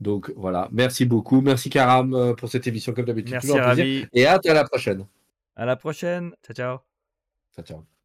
Donc voilà, merci beaucoup. Merci Karam euh, pour cette émission comme d'habitude. Merci Toujours un plaisir. Ravi. Et hâte à la prochaine. À la prochaine. Ciao ciao. Ciao, ciao.